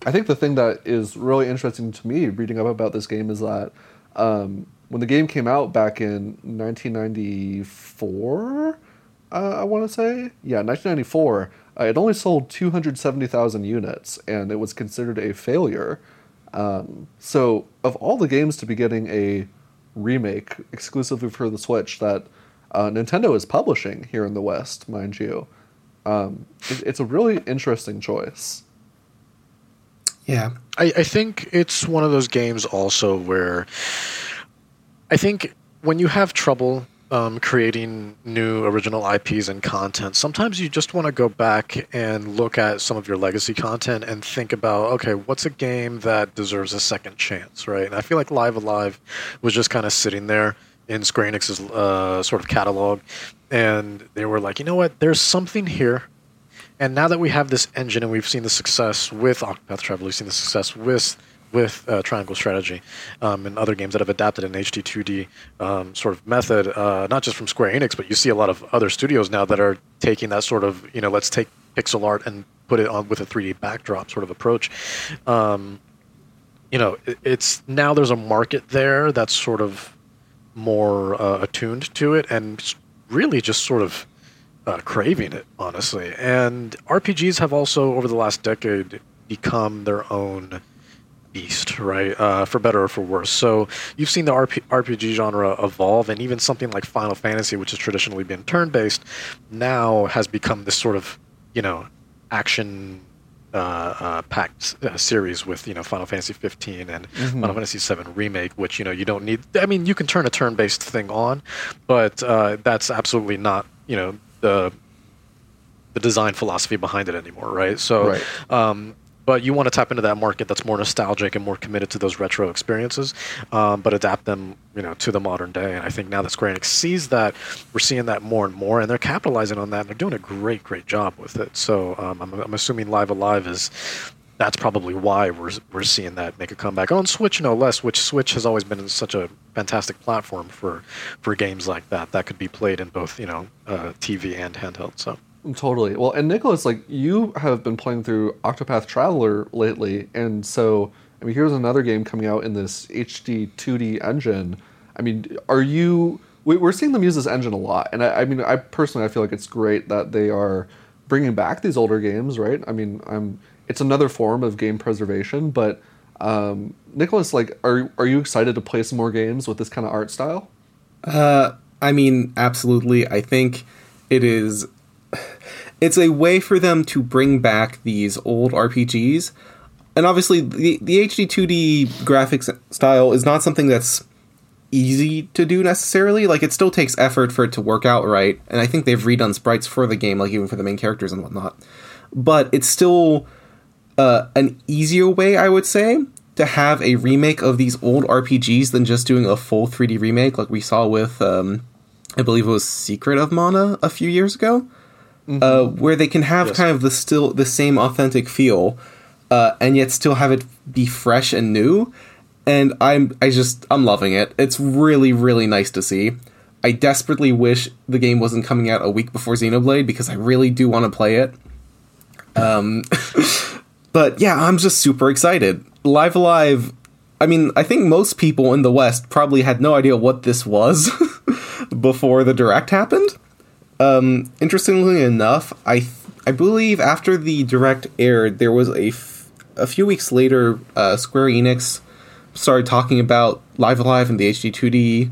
I think the thing that is really interesting to me reading up about this game is that um, when the game came out back in 1994, uh, I want to say, yeah, 1994, uh, it only sold 270,000 units, and it was considered a failure. Um, so, of all the games to be getting a remake exclusively for the Switch that uh, Nintendo is publishing here in the West, mind you, um, it, it's a really interesting choice. Yeah. I, I think it's one of those games also where I think when you have trouble um, creating new original IPs and content, sometimes you just want to go back and look at some of your legacy content and think about, okay, what's a game that deserves a second chance, right? And I feel like Live-A-Live was just kind of sitting there in Square Enix's uh, sort of catalog, and they were like, you know what, there's something here and now that we have this engine and we've seen the success with Octopath Traveler, we've seen the success with with uh, Triangle Strategy um, and other games that have adapted an HD 2D um, sort of method, uh, not just from Square Enix, but you see a lot of other studios now that are taking that sort of, you know, let's take pixel art and put it on with a 3D backdrop sort of approach. Um, you know, it, it's now there's a market there that's sort of more uh, attuned to it and really just sort of uh, craving it, honestly. And RPGs have also, over the last decade, become their own beast, right? Uh, for better or for worse. So you've seen the RP- RPG genre evolve, and even something like Final Fantasy, which has traditionally been turn-based, now has become this sort of, you know, action. Uh, uh, packed uh, series with you know Final Fantasy 15 and Final Fantasy 7 remake, which you know you don't need. I mean, you can turn a turn-based thing on, but uh, that's absolutely not you know the the design philosophy behind it anymore, right? So, Right. um, but you want to tap into that market that's more nostalgic and more committed to those retro experiences, um, but adapt them, you know, to the modern day. And I think now that Square Enix sees that, we're seeing that more and more, and they're capitalizing on that. And they're doing a great, great job with it. So um, I'm, I'm assuming Live-A-Live is. That's probably why we're we're seeing that make a comeback on Switch, no less. Which Switch has always been such a fantastic platform for for games like that that could be played in both you know uh, TV and handheld. So Totally. Well, and Nicholas, like you have been playing through Octopath Traveler lately, and so I mean, here's another game coming out in this HD 2D engine. I mean, are you? We, we're seeing them use this engine a lot, and I, I mean, I personally, I feel like it's great that they are bringing back these older games, right? I mean, I'm. It's another form of game preservation, but um, Nicholas, like, are are you excited to play some more games with this kind of art style? Uh, I mean, absolutely. I think it is. It's a way for them to bring back these old RPGs, and obviously the the HD 2D graphics style is not something that's easy to do necessarily. Like it still takes effort for it to work out right, and I think they've redone sprites for the game, like even for the main characters and whatnot. But it's still uh, an easier way, I would say, to have a remake of these old RPGs than just doing a full 3D remake, like we saw with, um, I believe it was Secret of Mana a few years ago, uh, where they can have Yes. kind of the still the same authentic feel, uh, and yet still have it be fresh and new. And I'm I just I'm loving it. It's really really nice to see. I desperately wish the game wasn't coming out a week before Xenoblade because I really do want to play it. Um, but yeah, I'm just super excited. Live-A-Live. I mean, I think most people in the West probably had no idea what this was before the direct happened. Um, interestingly enough, I th- I believe after the direct aired, there was a, f- a few weeks later, uh, Square Enix started talking about Live-A-Live and the HD 2D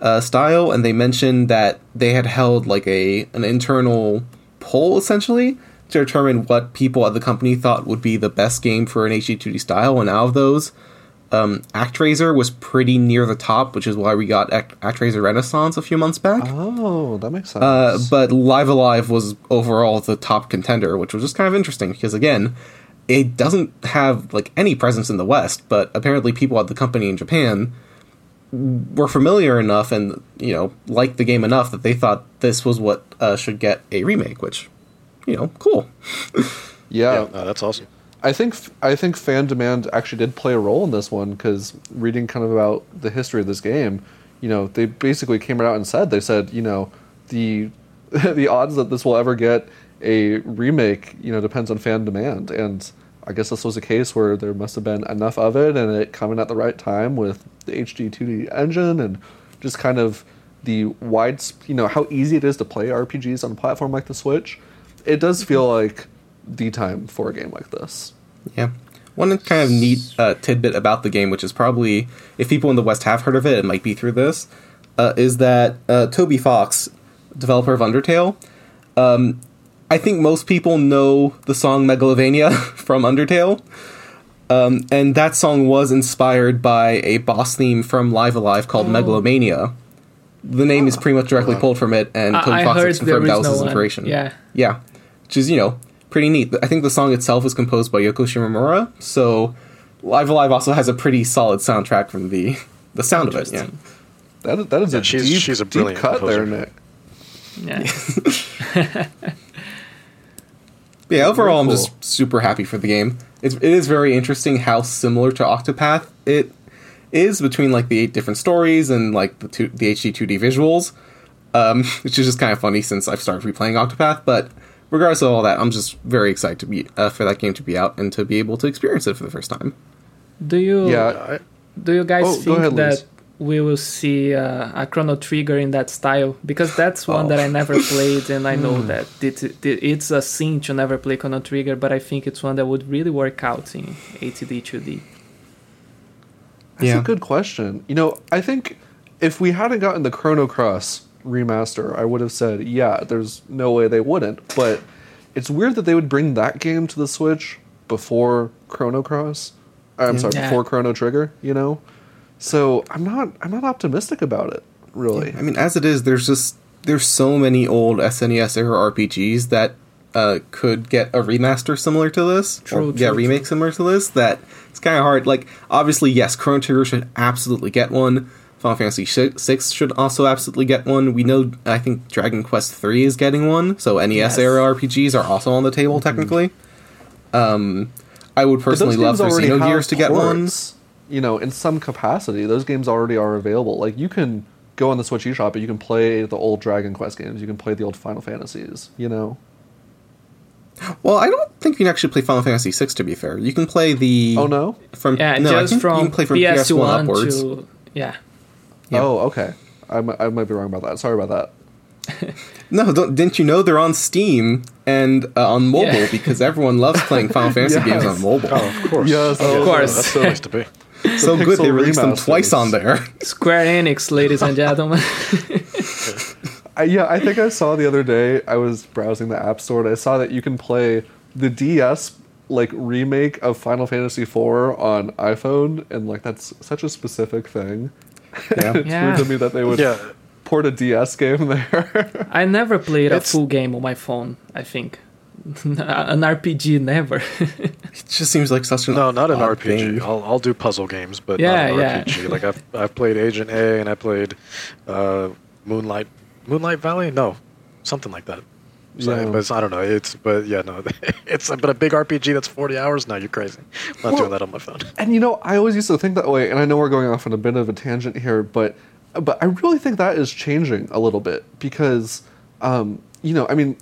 uh, style, and they mentioned that they had held like a an internal poll essentially to determine what people at the company thought would be the best game for an HD 2D style, and out of those, um, ActRaiser was pretty near the top, which is why we got Act- ActRaiser Renaissance a few months back. Oh, that makes sense. Uh, but Live-A-Live was overall the top contender, which was just kind of interesting because again, it doesn't have like any presence in the West, but apparently people at the company in Japan were familiar enough and you know liked the game enough that they thought this was what uh, should get a remake, which you know, cool. yeah, Yeah, no, that's awesome. I think I think fan demand actually did play a role in this one because reading kind of about the history of this game, you know, they basically came out and said they said you know the the odds that this will ever get a remake you know depends on fan demand and I guess this was a case where there must have been enough of it and it coming at the right time with the HD 2D engine and just kind of the wide you know how easy it is to play RPGs on a platform like the Switch. It does feel like the time for a game like this. Yeah. One kind of neat uh, tidbit about the game, which is probably, if people in the West have heard of it, it might be through this, uh, is that uh, Toby Fox, developer of Undertale, um, I think most people know the song Megalovania from Undertale. Um, and that song was inspired by a boss theme from Live-A-Live called Megalomania. The name is pretty much directly pulled from it, and Toby I Fox heard has there confirmed that is was no his one. inspiration. Yeah. Yeah, which is you know pretty neat. I think the song itself was composed by Yoko Shimomura, so Live-A-Live also has a pretty solid soundtrack from the the sound of it. Yeah, Interesting. That is, that is Yeah, a she's- deep, she's a deep brilliant cut there, composer. Nick. Yeah. yeah. Overall, I'm just super happy for the game. It's it is very interesting how similar to Octopath it is between like the eight different stories and like the two, the HD 2D visuals, um, which is just kind of funny since I've started replaying Octopath. But regardless of all that, I'm just very excited to be uh, for that game to be out and to be able to experience it for the first time. Do you Yeah, do you guys Oh, think ahead, that Luiz. we will see uh, a Chrono Trigger in that style? Because that's one Oh. that I never played, and I know Hmm. that it, it, it's a sin to never play Chrono Trigger, but I think it's one that would really work out in HD 2D. That's Yeah. a good question. You know, I think if we hadn't gotten the Chrono Cross remaster, I would have said, yeah, there's no way they wouldn't. But it's weird that they would bring that game to the Switch before Chrono Cross. I'm sorry, Yeah. before Chrono Trigger. You know, so I'm not I'm not optimistic about it. Really. I mean, as it is, there's just there's so many old SNES era RPGs that uh, could get a remaster similar to this, True, or yeah, true, remake similar to this. That it's kind of hard. Like, obviously, yes, Chrono Trigger should absolutely get one. Final Fantasy VI should also absolutely get one. We know, I think Dragon Quest III is getting one, so NES Yes. era RPGs are also on the table technically. Um, I would personally love for already have Xenogears to get one. ports, You know, in some capacity, those games already are available. Like you can go on the Switch eShop, but you can play the old Dragon Quest games. You can play the old Final Fantasies. You know. Well, I don't think you can actually play Final Fantasy VI. To be fair, you can play the Oh no. from Yeah, no, I just think you can play from PS1, upwards. to yeah. Yeah. Oh, okay. I, I might be wrong about that. Sorry about that. No, don't, didn't you know they're on Steam and uh, on mobile Yeah. because everyone loves playing Final Fantasy games on mobile. Oh, of course. Yes, Oh, of course. That's the place to be. so good they pixel released them twice on there. Square Enix, ladies and gentlemen. I, yeah, I think I saw the other day. I was browsing the App Store and I saw that you can play the DS like remake of Final Fantasy IV on iPhone, and like that's such a specific thing. Yeah. it's Yeah. weird to me that they would Yeah. port a DS game there. I never played a full game on my phone. I think an RPG never. It just seems like such an No, not an RPG. thing. I'll, I'll do puzzle games, but Yeah, not an yeah. Like I've I've played Agent A and I played uh, Moonlight Moonlight Valley. No, something like that. So, Yeah. but it's, I don't know. It's but yeah, no. It's but a big RPG that's forty hours. No, you're crazy. I'm not Well- doing that on my phone. And you know, I always used to think that way, and I know we're going off on a bit of a tangent here, but but I really think that is changing a little bit because, um, you know, I mean,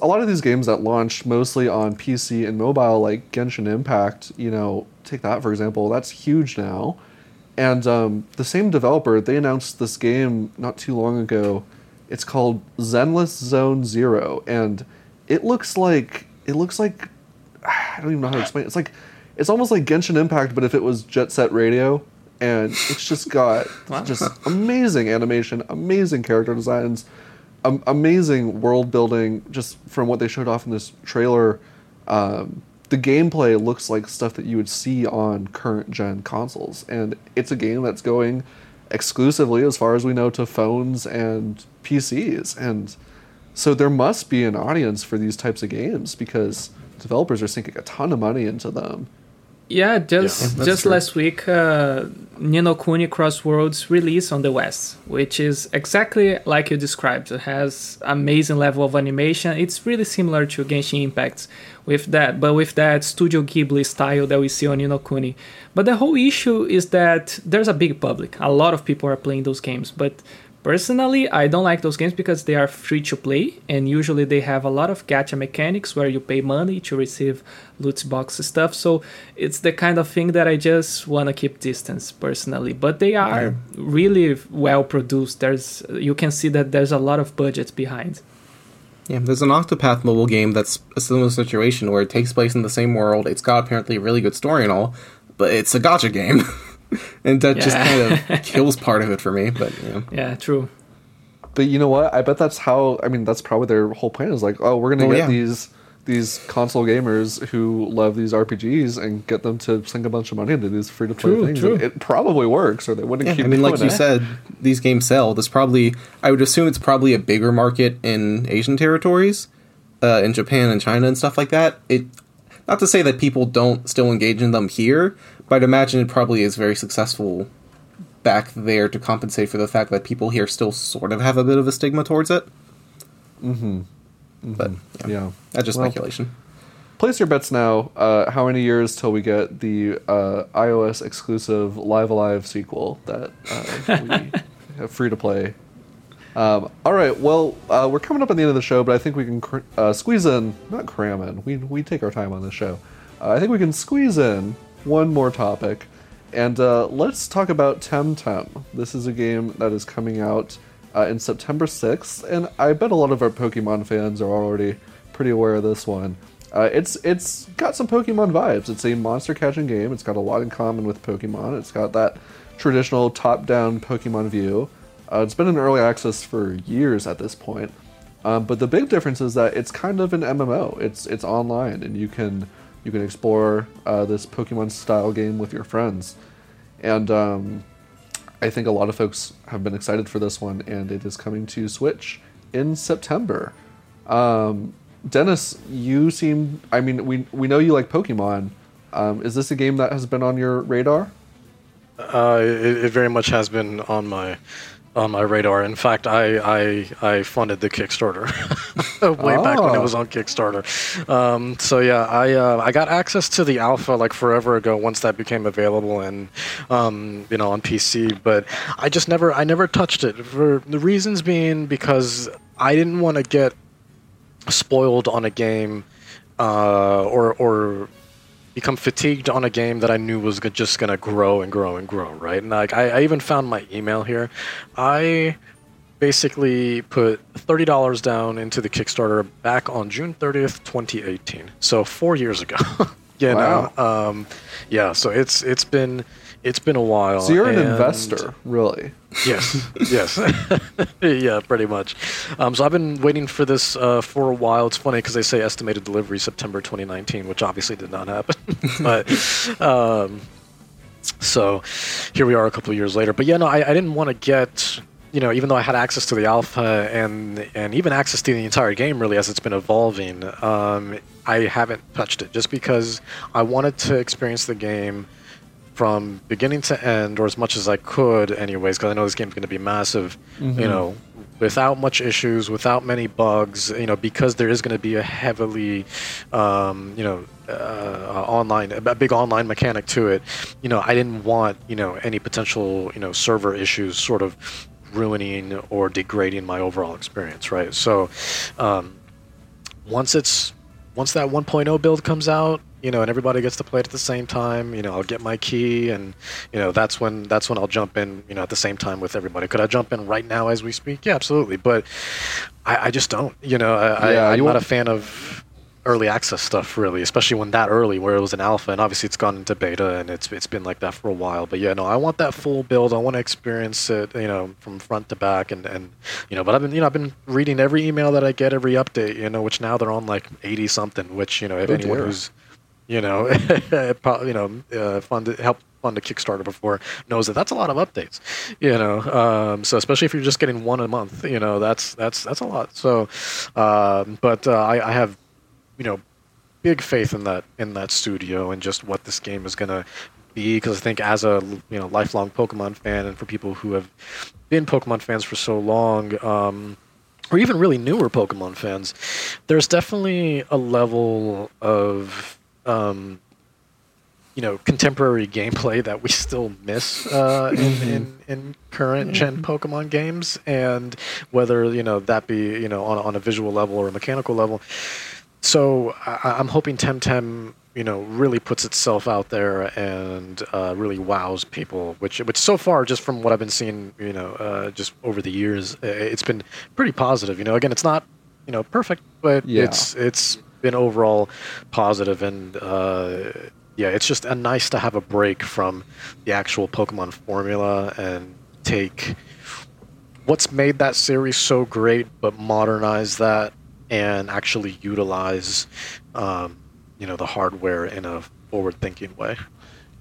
a lot of these games that launched mostly on PC and mobile, like Genshin Impact, you know, take that for example, that's huge now, and um, the same developer they announced this game not too long ago. It's called Zenless Zone Zero, and it looks like it looks like I don't even know how to explain. it. It's like it's almost like Genshin Impact, but if it was Jet Set Radio, and it's just got Wow. just amazing animation, amazing character designs, um, amazing world building. Just from what they showed off in this trailer, um, the gameplay looks like stuff that you would see on current gen consoles, and it's a game that's going exclusively, as far as we know, to phones and PCs, and so there must be an audience for these types of games because developers are sinking a ton of money into them. Yeah, just Yeah, just true. last week, uh, Ni no Kuni Crossworlds released on the West, which is exactly like you described. It has amazing level of animation. It's really similar to Genshin Impact with that, but with that Studio Ghibli style that we see on Ni no Kuni. But the whole issue is that there's a big public. A lot of people are playing those games, but Personally, I don't like those games because they are free to play and usually they have a lot of gacha mechanics where you pay money to receive loot box stuff. So it's the kind of thing that I just want to keep distance personally. But they are really well produced. There's you can see that there's a lot of budget behind. Yeah, there's an Octopath mobile game that's a similar situation where it takes place in the same world. It's got apparently a really good story and all, but it's a gacha game. and that just kind of kills part of it for me, but yeah. Yeah, true. But you know what? I bet that's how. I mean, that's probably their whole plan. Is like, oh, we're gonna Oh, get yeah. these these console gamers who love these RPGs and get them to sink a bunch of money into these free to play things. true. It probably works, or they wouldn't Yeah, keep. I mean, like doing you it. said, these games sell. This probably, I would assume it's probably a bigger market in Asian territories, uh, in Japan and China and stuff like that. It, not to say that people don't still engage in them here, but I'd imagine it probably is very successful back there to compensate for the fact that people here still sort of have a bit of a stigma towards it. Mm-hmm. But yeah, yeah. that's just Well, speculation. Place your bets now. Uh, how many years till we get the uh, iOS exclusive Live-A-Live sequel that uh, we have free to play? Um, all right. Well, uh, we're coming up on the end of the show, but I think we can cr- uh, squeeze in, not cram in. We we take our time on this show. Uh, I think we can squeeze in one more topic, and uh, let's talk about Temtem. This is a game that is coming out uh, in September 6th, and I bet a lot of our Pokemon fans are already pretty aware of this one. Uh, it's it's got some Pokemon vibes. It's a monster catching game. It's got a lot in common with Pokemon. It's got that traditional top-down Pokemon view. Uh, it's been in early access for years at this point, um, but the big difference is that it's kind of an MMO. It's it's online, and you can you can explore uh, this Pokemon style game with your friends, and um, I think a lot of folks have been excited for this one, and it is coming to Switch in September. Um, Dennis, you seem. I mean, we we know you like Pokemon. Um, is this a game that has been on your radar? Uh, it, it very much has been on my on my radar. In fact, I I, I funded the Kickstarter way back when it Oh. was on Kickstarter. Um, so yeah, I uh, I got access to the alpha like forever ago once that became available and um, you know on PC, but I just never I never touched it for the reasons being because I didn't want to get spoiled on a game uh, or or become fatigued on a game that I knew was just gonna grow and grow and grow, right? And like I, I even found my email here. I basically put thirty dollars down into the Kickstarter back on June thirtieth, twenty eighteen. So four years ago. you Wow. know, um, yeah. So it's it's been it's been a while. So you're an investor, really? Yes, yes, yeah, pretty much. Um, so I've been waiting for this uh, for a while. It's funny because they say estimated delivery September 2019, which obviously did not happen. but um, so here we are a couple of years later. But yeah, no, I, I didn't want to get. You know, even though I had access to the alpha and and even access to the entire game, really, as it's been evolving, um, I haven't touched it just because I wanted to experience the game from beginning to end, or as much as I could, anyways, because I know this game's going to be massive. You know, without much issues, without many bugs. You know, because there is going to be a heavily, um, you know, uh, online, a big online mechanic to it. You know, I didn't want you know any potential you know server issues sort of ruining or degrading my overall experience, right? So, um, once it's once that 1.0 build comes out, you know, and everybody gets to play it at the same time, you know, I'll get my key, and you know, that's when that's when I'll jump in, you know, at the same time with everybody. Could I jump in right now as we speak? Yeah, absolutely. But I, I just don't. You know, I, Yeah, I, I'm not a fan of early access stuff really, especially when that early, where it was an alpha, and obviously it's gone into beta and it's it's been like that for a while. But yeah, no, I want that full build. I want to experience it, you know, from front to back, and and you know. But I've been you know I've been reading every email that I get, every update, you know, which now they're on like eighty something. Which you know, if Oh, anyone dear. who's you know, you know, uh, fund help fund a Kickstarter before knows that that's a lot of updates. You know, um, so especially if you're just getting one a month, you know, that's that's that's a lot. So, um, but uh, I, I have, you know, big faith in that in that studio and just what this game is gonna be because I think as a you know lifelong Pokemon fan and for people who have been Pokemon fans for so long. Um, or even really newer Pokemon fans, there's definitely a level of um, you know contemporary gameplay that we still miss uh, in, in in current gen Pokemon games, and whether you know that be you know on on a visual level or a mechanical level. So I, I'm hoping Temtem you know really puts itself out there and uh, really wows people, which which so far just from what I've been seeing you know uh, just over the years, it's been pretty positive. You know, again, it's not you know perfect, but Yeah. it's it's been overall positive and uh, yeah, it's just nice to have a break from the actual Pokemon formula and take what's made that series so great, but modernize that and actually utilize, um, you know, the hardware in a forward-thinking way.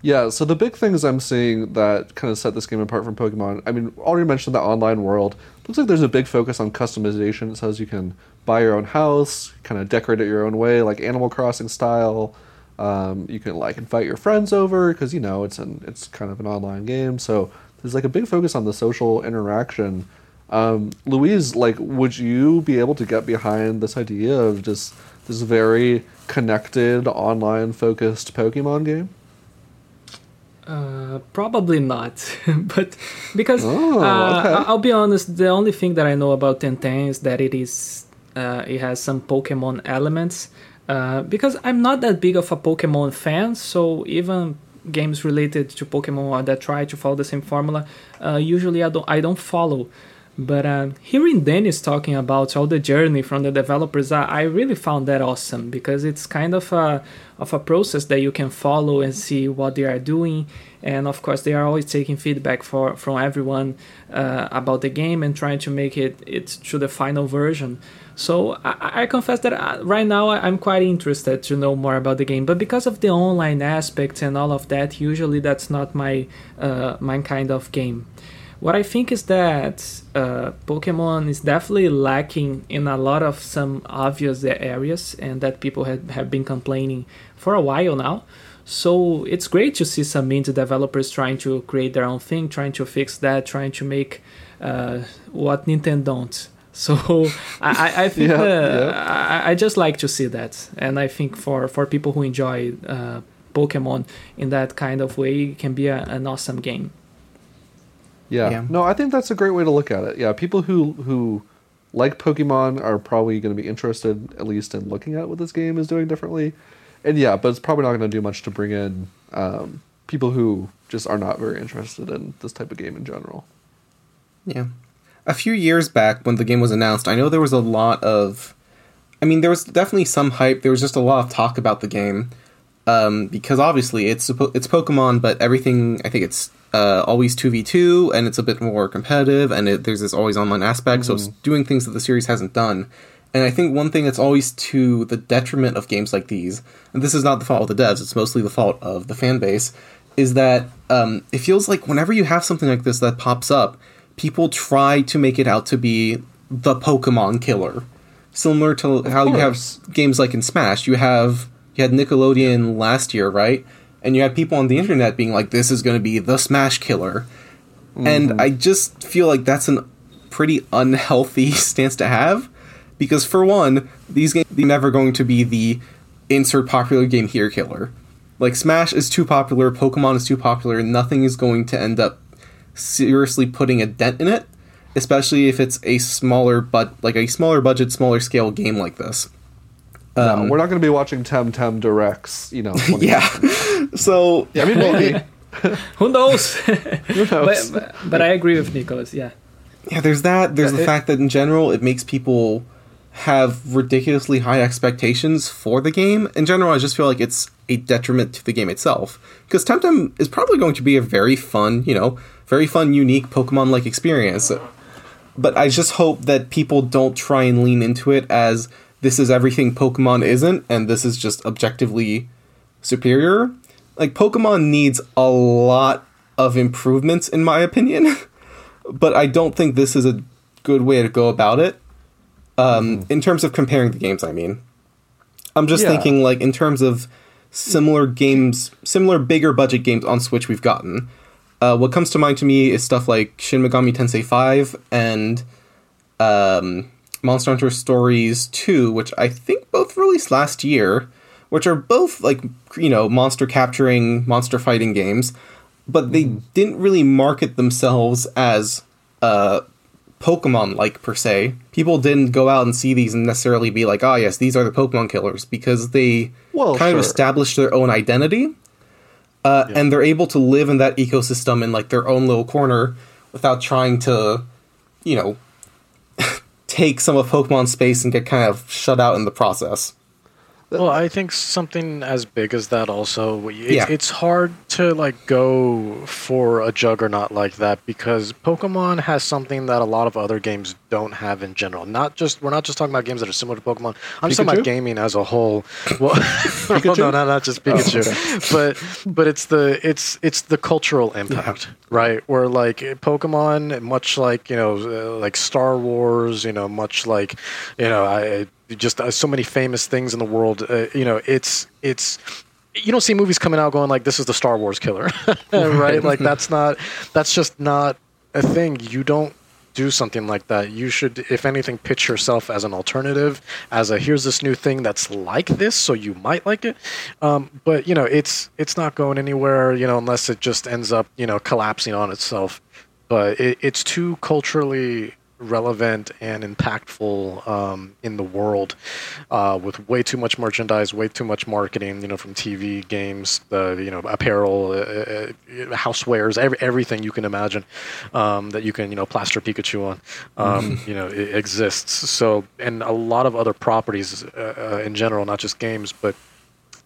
Yeah, so the big things I'm seeing that kind of set this game apart from Pokemon, I mean, already mentioned the online world. Looks like there's a big focus on customization. It says you can buy your own house, kind of decorate it your own way, like Animal Crossing style. Um, you can like invite your friends over because you know it's an it's kind of an online game. So there's like a big focus on the social interaction. Um, Luiz, like, would you be able to get behind this idea of just this very connected, online focused Pokemon game? Uh, probably not, but because Oh, uh, okay. I'll be honest, the only thing that I know about Temtem is that it is uh, it has some Pokemon elements. Uh, because I'm not that big of a Pokemon fan, so even games related to Pokemon that try to follow the same formula, uh, usually I don't I don't follow. But um, hearing Dennis talking about all the journey from the developers, I, I really found that awesome because it's kind of a of a process that you can follow and see what they are doing, and of course they are always taking feedback for from everyone uh, about the game and trying to make it it to the final version. So I, I confess that uh, right now I'm quite interested to know more about the game, but because of the online aspects and all of that, usually that's not my uh, my kind of game. What I think is that uh, Pokemon is definitely lacking in a lot of some obvious areas, and that people have, have been complaining for a while now. So it's great to see some indie developers trying to create their own thing, trying to fix that, trying to make uh, what Nintendo don't. So I, I- think Yeah, uh, yeah. I, I just like to see that, and I think for for people who enjoy uh, Pokemon in that kind of way, it can be a, an awesome game. Yeah. Yeah. No, I think that's a great way to look at it. Yeah, people who who like Pokemon are probably going to be interested at least in looking at what this game is doing differently. And yeah, but it's probably not going to do much to bring in um, people who just are not very interested in this type of game in general. Yeah. A few years back when the game was announced, I know there was a lot of I mean, there was definitely some hype. There was just a lot of talk about the game. Um, because obviously it's it's Pokemon, but everything I think it's uh, always two v two, and it's a bit more competitive, and it, there's this always online aspect. So it's doing things that the series hasn't done. And I think one thing that's always to the detriment of games like these, and this is not the fault of the devs, it's mostly the fault of the fan base, is that um, it feels like whenever you have something like this that pops up, people try to make it out to be the Pokemon killer. Similar to how you have games like in Smash, you have you had Nickelodeon last year, right? And you have people on the internet being like, "This is going to be the Smash killer," and mm-hmm. I just feel like that's a pretty unhealthy stance to have, because for one, these games are never going to be the insert popular game here killer. Like Smash is too popular, Pokemon is too popular, nothing is going to end up seriously putting a dent in it, especially if it's a smaller but like a smaller budget, smaller scale game like this. no, um, we're not going to be watching Temtem directs, you know. 20 Yeah. So I mean, maybe. Who knows? Who knows? but, but, but I agree with Nicholas. Yeah. yeah, there's that. There's Yeah, the uh, it- fact that in general it makes people have ridiculously high expectations for the game. In general, I just feel like it's a detriment to the game itself. Because Temtem is probably going to be a very fun, you know, very fun, unique Pokemon like experience. But I just hope that people don't try and lean into it as this is everything Pokemon isn't, and this is just objectively superior. Like, Pokemon needs a lot of improvements, in my opinion. but I don't think this is a good way to go about it. Um, in terms of comparing the games, I mean, I'm just Yeah. thinking like in terms of similar games, similar bigger budget games on Switch we've gotten. Uh, what comes to mind to me is stuff like Shin Megami Tensei 5 and um, Monster Hunter Stories 2, which I think both released last year, which are both like you know monster capturing, monster fighting games, but they didn't really market themselves as uh, Pokemon like per se. People didn't go out and see these and necessarily be like, "Ah, yes, these are the Pokemon killers," because they Well, kind sure. of established their own identity, uh, and they're able to live in that ecosystem in like their own little corner without trying to, you know, take some of Pokemon space and get kind of shut out in the process. Well, I think something as big as that also. It's, Yeah. it's hard to like go for a juggernaut like that because Pokemon has something that a lot of other games don't have in general. Not just we're not just talking about games that are similar to Pokemon. I'm just talking about gaming as a whole. Well, well no, not, not just Pikachu, but but it's the it's it's the cultural impact, right? Where like Pokemon, much like you know, uh, like Star Wars, you know, much like you know, I just uh, so many famous things in the world. Uh, you know, it's it's you don't see movies coming out going like this is the Star Wars killer, right? like that's not that's just not a thing. You don't do something like that. You should, if anything, pitch yourself as an alternative, as a here's this new thing that's like this, so you might like it. Um, but you know, it's it's not going anywhere, you know, unless it just ends up, you know, collapsing on itself. But it, it's too culturally relevant and impactful um, in the world uh, with way too much merchandise way too much marketing you know from tv games the you know apparel uh, uh, housewares every, everything you can imagine um, that you can you know plaster pikachu on um, you know it exists. So and a lot of other properties uh, uh, in general not just games but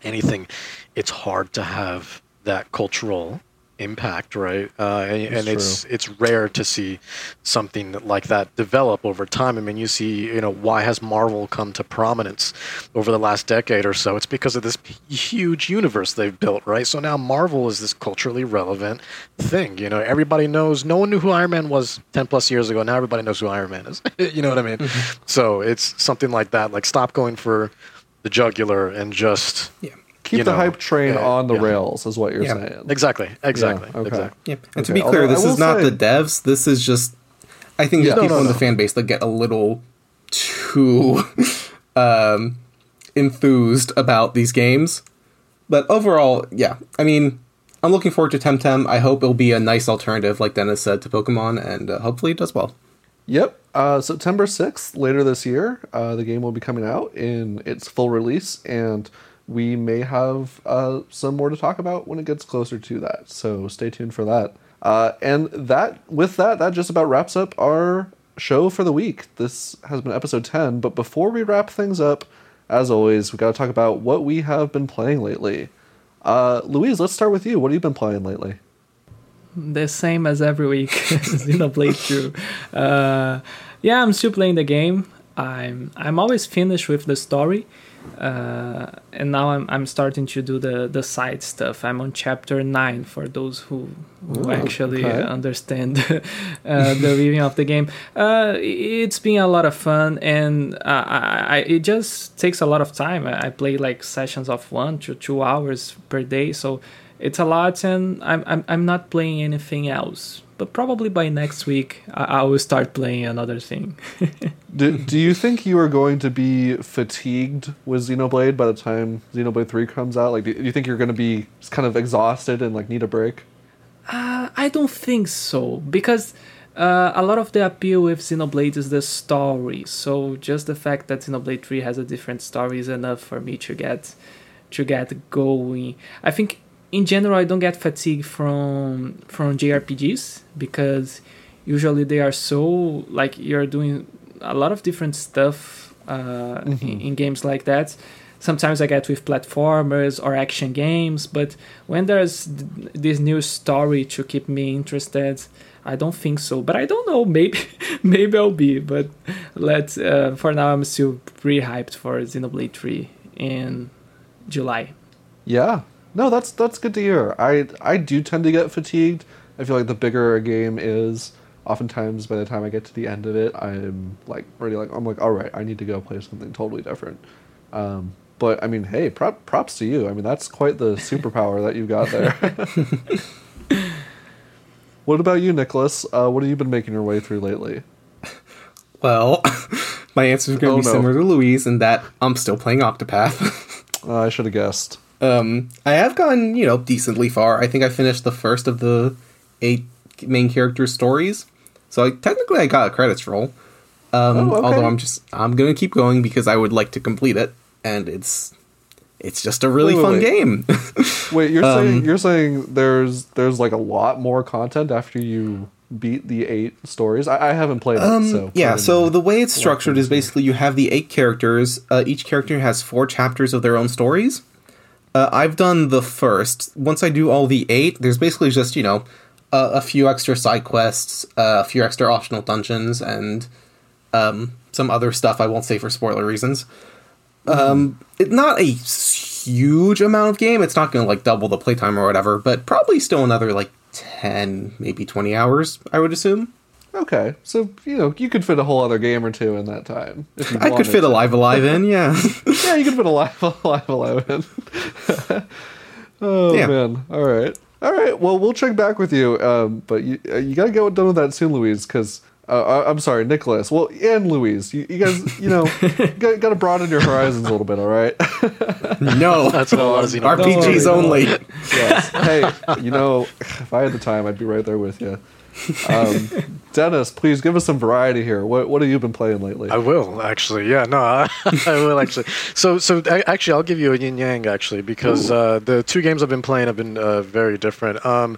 anything it's hard to have that cultural impact right? Uh, and, and it's it's rare to see something like that develop over time. I mean you see you know why has marvel come to prominence over the last decade or so? It's because of this huge universe they've built right? So now marvel is this culturally relevant thing you know? Everybody knows no one knew who iron man was 10 plus years ago. Now everybody knows who iron man is you know what i mean? So it's something like that like stop going for the jugular and just Yeah. Keep you the know, hype train yeah, on the yeah. rails, is what you're Yeah. saying. Exactly. Exactly. okay. Exactly. Yeah, and to be clear, although this is not say- the devs. This is just, I think, Yeah. the No, people no, in the no. fan base that get a little too um, enthused about these games. But overall, yeah, I mean, I'm looking forward to Temtem. I hope it'll be a nice alternative, like Dennis said, to Pokemon, and uh, hopefully it does well. Yep. Uh, September 6th, later this year, uh, the game will be coming out in its full release, and we may have uh, some more to talk about when it gets closer to that. So stay tuned for that. Uh, and that, with that, that just about wraps up our show for the week. This has been episode 10, but before we wrap things up, as always, we got to talk about what we have been playing lately. Uh, Luiz, let's start with you. What have you been playing lately? the same as every week xenoblade 2 uh, yeah i'm still playing the game i'm i'm always finished with the story uh, and now I'm, I'm starting to do the, the side stuff. I'm on chapter 9 for those who, who Ooh, actually okay. understand uh, the reading of the game. Uh, it's been a lot of fun and I, I, it just takes a lot of time. I, I play like sessions of one to two hours per day, so it's a lot and I'm, I'm, I'm not playing anything else. But probably by next week, I, I will start playing another thing. Do, do you think you are going to be fatigued with Xenoblade by the time Xenoblade 3 comes out? Like, do you think you're going to be kind of exhausted and like need a break? Uh, I don't think so because uh, a lot of the appeal with Xenoblade is the story. So just the fact that Xenoblade 3 has a different story is enough for me to get to get going. I think in general I don't get fatigue from from JRPGs because usually they are so like you're doing a lot of different stuff uh, in, in games like that. Sometimes I get with platformers or action games, but when there's th- this new story to keep me interested, I don't think so. But I don't know. Maybe maybe I'll be. But let's. Uh, for now, I'm still pretty hyped for Xenoblade 3 in July. Yeah. No, that's that's good to hear. I I do tend to get fatigued. I feel like the bigger a game is, oftentimes by the time I get to the end of it, I'm like already like I'm like all right, I need to go play something totally different. Um, but I mean, hey, prop, props to you. I mean, that's quite the superpower that you've got there. what about you, Nicholas? Uh, what have you been making your way through lately? Well, my answer is going to Oh, be no. similar to Luiz in that I'm still playing Octopath. Uh, I should have guessed. Um, I have gone, you know, decently far. I think I finished the first of the eight main character stories, so I, technically I got a credits roll. Um, Oh, okay. Although I'm just I'm going to keep going because I would like to complete it, and it's it's just a really Wait, fun wait. game. Wait, you're Um, saying you're saying there's there's like a lot more content after you beat the eight stories. I, I haven't played it, so Um, yeah, so the way it's structured is basically you have the eight characters. Uh, each character has four chapters of their own stories. Uh, I've done the first. Once I do all the eight, there's basically just you know a few extra side quests, uh, a few extra optional dungeons, and um, some other stuff I won't say for spoiler reasons. Um, it, not a huge amount of game. It's not going to like double the playtime or whatever, but probably still another like ten, maybe twenty hours. I would assume. Okay, so you know you could fit a whole other game or two in that time. If you I could fit to. a Live-A-Live in, yeah. Yeah, you could fit a live Alive in. oh Yeah. man! All right, all right. Well, we'll check back with you. Um, but you uh, you gotta get done with that soon, Luiz, because. Uh, I- I'm sorry, Nicholas. Well, and Luiz, you, you guys, you know, got, got to broaden your horizons a little bit, all right? No, That's a lot of Xenoblade. RPGs No, no, no. only. yes. Hey, you know, if I had the time, I'd be right there with you. Um, Dennis, please give us some variety here. What what have you been playing lately? I will actually. Yeah, no, I, I will actually. So, so I, actually, I'll give you a yin yang actually because uh, the two games I've been playing have been uh, very different. Um,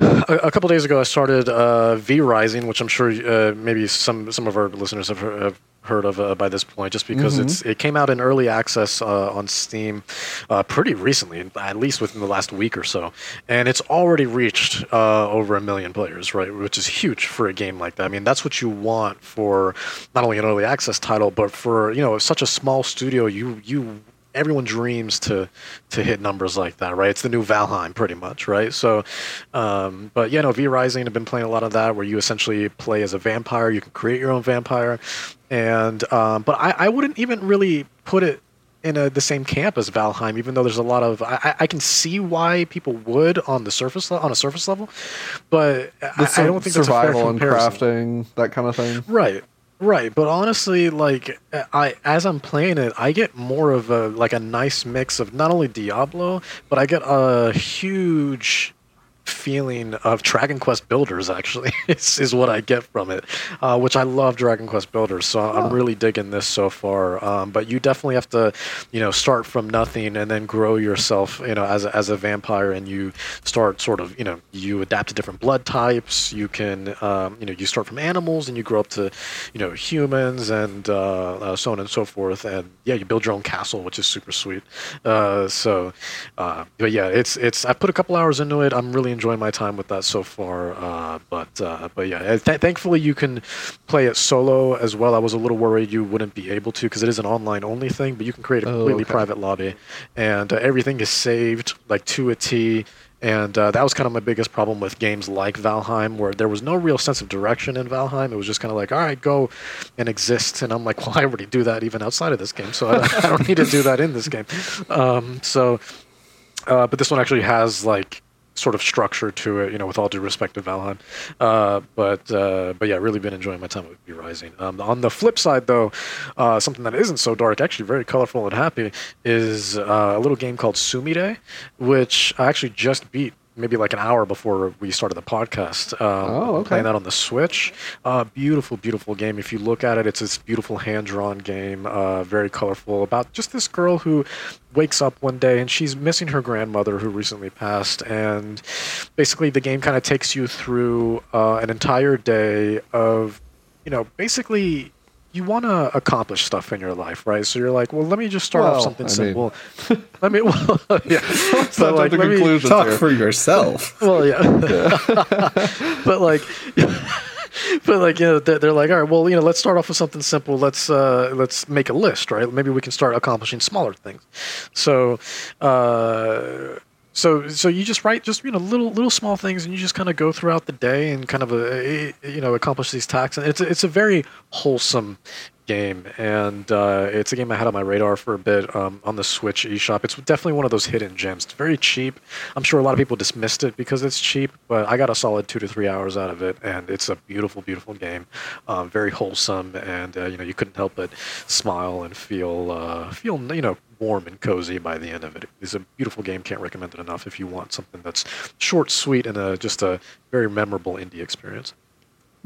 a, a couple days ago, I started uh, V Rising, which I'm sure uh, maybe some some of our listeners have heard, have heard of uh, by this point, just because it's it came out in early access uh, on Steam uh, pretty recently, at least within the last week or so, and it's already reached uh, over a million players, right? Which is huge for a game like that. I mean, that's what you want for not only an early access title, but for you know such a small studio, you you everyone dreams to to hit numbers like that, right? It's the new Valheim, pretty much, right? So, um, but yeah, no, V Rising. I've been playing a lot of that, where you essentially play as a vampire. You can create your own vampire, and um, but I, I wouldn't even really put it in a, the same camp as Valheim, even though there's a lot of I, I- can see why people would on the surface on a surface level, but I, I don't think that's a fair survival and comparison. crafting, that kind of thing. Right. Right, but honestly, like I, as I'm playing it, I get more of a like a nice mix of not only Diablo, but I get a huge feeling of Dragon Quest Builders. Actually, is, is what I get from it, uh, which I love Dragon Quest Builders. So I'm really digging this so far. Um, but you definitely have to, you know, start from nothing and then grow yourself, you know, as a, as a vampire, and you start sort of, you know, you adapt to different blood types. You can, um, you know, you start from animals and you grow up to, you know, humans and uh, uh, so on and so forth. And yeah, you build your own castle, which is super sweet. Uh, so, uh, but yeah, it's it's. I put a couple hours into it. I'm really enjoying my time with that so far. Uh, but uh, but yeah, th- thankfully you can play it solo as well. I was a little worried you wouldn't be able to because it is an online only thing, but you can create a Oh, completely okay. private lobby, and uh, everything is saved like to a T. And uh, that was kind of my biggest problem with games like Valheim, where there was no real sense of direction in Valheim. It was just kind of like, all right, go and exist. And I'm like, well, I already do that even outside of this game, so I, I don't need to do that in this game. Um, so, uh, but this one actually has like sort of structure to it, you know, with all due respect to Valheim. Uh, but uh, but yeah, really been enjoying my time with V Rising. Um, on the flip side, though, uh, something that isn't so dark, actually very colorful and happy, is uh, a little game called Sumire, which I actually just beat. Maybe like an hour before we started the podcast. Um, Oh, okay. Playing that on the Switch. Uh, beautiful, beautiful game. If you look at it, it's this beautiful hand-drawn game, uh, very colorful. About just this girl who wakes up one day and she's missing her grandmother who recently passed, and basically the game kind of takes you through uh, an entire day of, you know, basically you want to accomplish stuff in your life, right? So you're like, well, let me just start Well, off something I mean- simple. let me, well, yeah. Let's But like, jump let me- Talk here. for yourself. well, yeah. but like, but like, you know, they're like, all right, well, you know, let's start off with something simple. Let's uh, let's make a list, right? Maybe we can start accomplishing smaller things. So, uh, so so you just write just you know little little small things, and you just kind of go throughout the day and kind of uh, you know accomplish these tasks. And it's a- it's a very wholesome game, and uh, it's a game I had on my radar for a bit um, on the Switch eShop. It's definitely one of those hidden gems. It's very cheap. I'm sure a lot of people dismissed it because it's cheap, but I got a solid two to three hours out of it, and it's a beautiful, beautiful game. Um, very wholesome, and uh, you know you couldn't help but smile and feel uh, feel you know warm and cozy by the end of it. It's a beautiful game. Can't recommend it enough if you want something that's short, sweet, and uh, just a very memorable indie experience.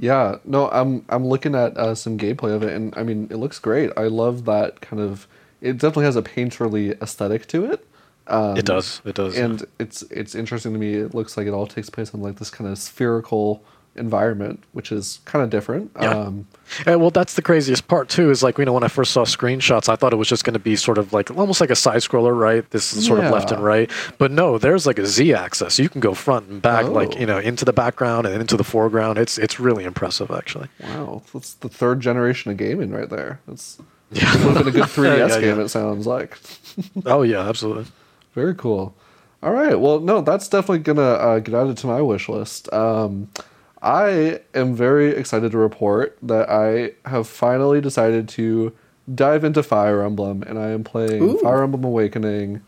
Yeah, no, I'm I'm looking at uh, some gameplay of it, and I mean, it looks great. I love that kind of. It definitely has a painterly aesthetic to it. Um, it does. It does. and it's it's interesting to me. It looks like it all takes place on like this kind of spherical environment, which is kind of different. Yeah. Um, well, that's the craziest part too. Is like you know when I first saw screenshots, I thought it was just going to be sort of like almost like a side scroller, right? This is sort of left and right. But no, there's like a Z axis. You can go front and back, like Oh. you know, into the background and into the foreground. It's it's really impressive, actually. wow, that's the third generation of gaming right there. That's Yeah. would have been a good 3DS Yeah, yeah, game. yeah. It sounds like. oh yeah, absolutely. Very cool. All right. Well, no, that's definitely gonna uh, get added to my wish list. Um, I am very excited to report that I have finally decided to dive into Fire Emblem, and I am playing Ooh. Fire Emblem Awakening.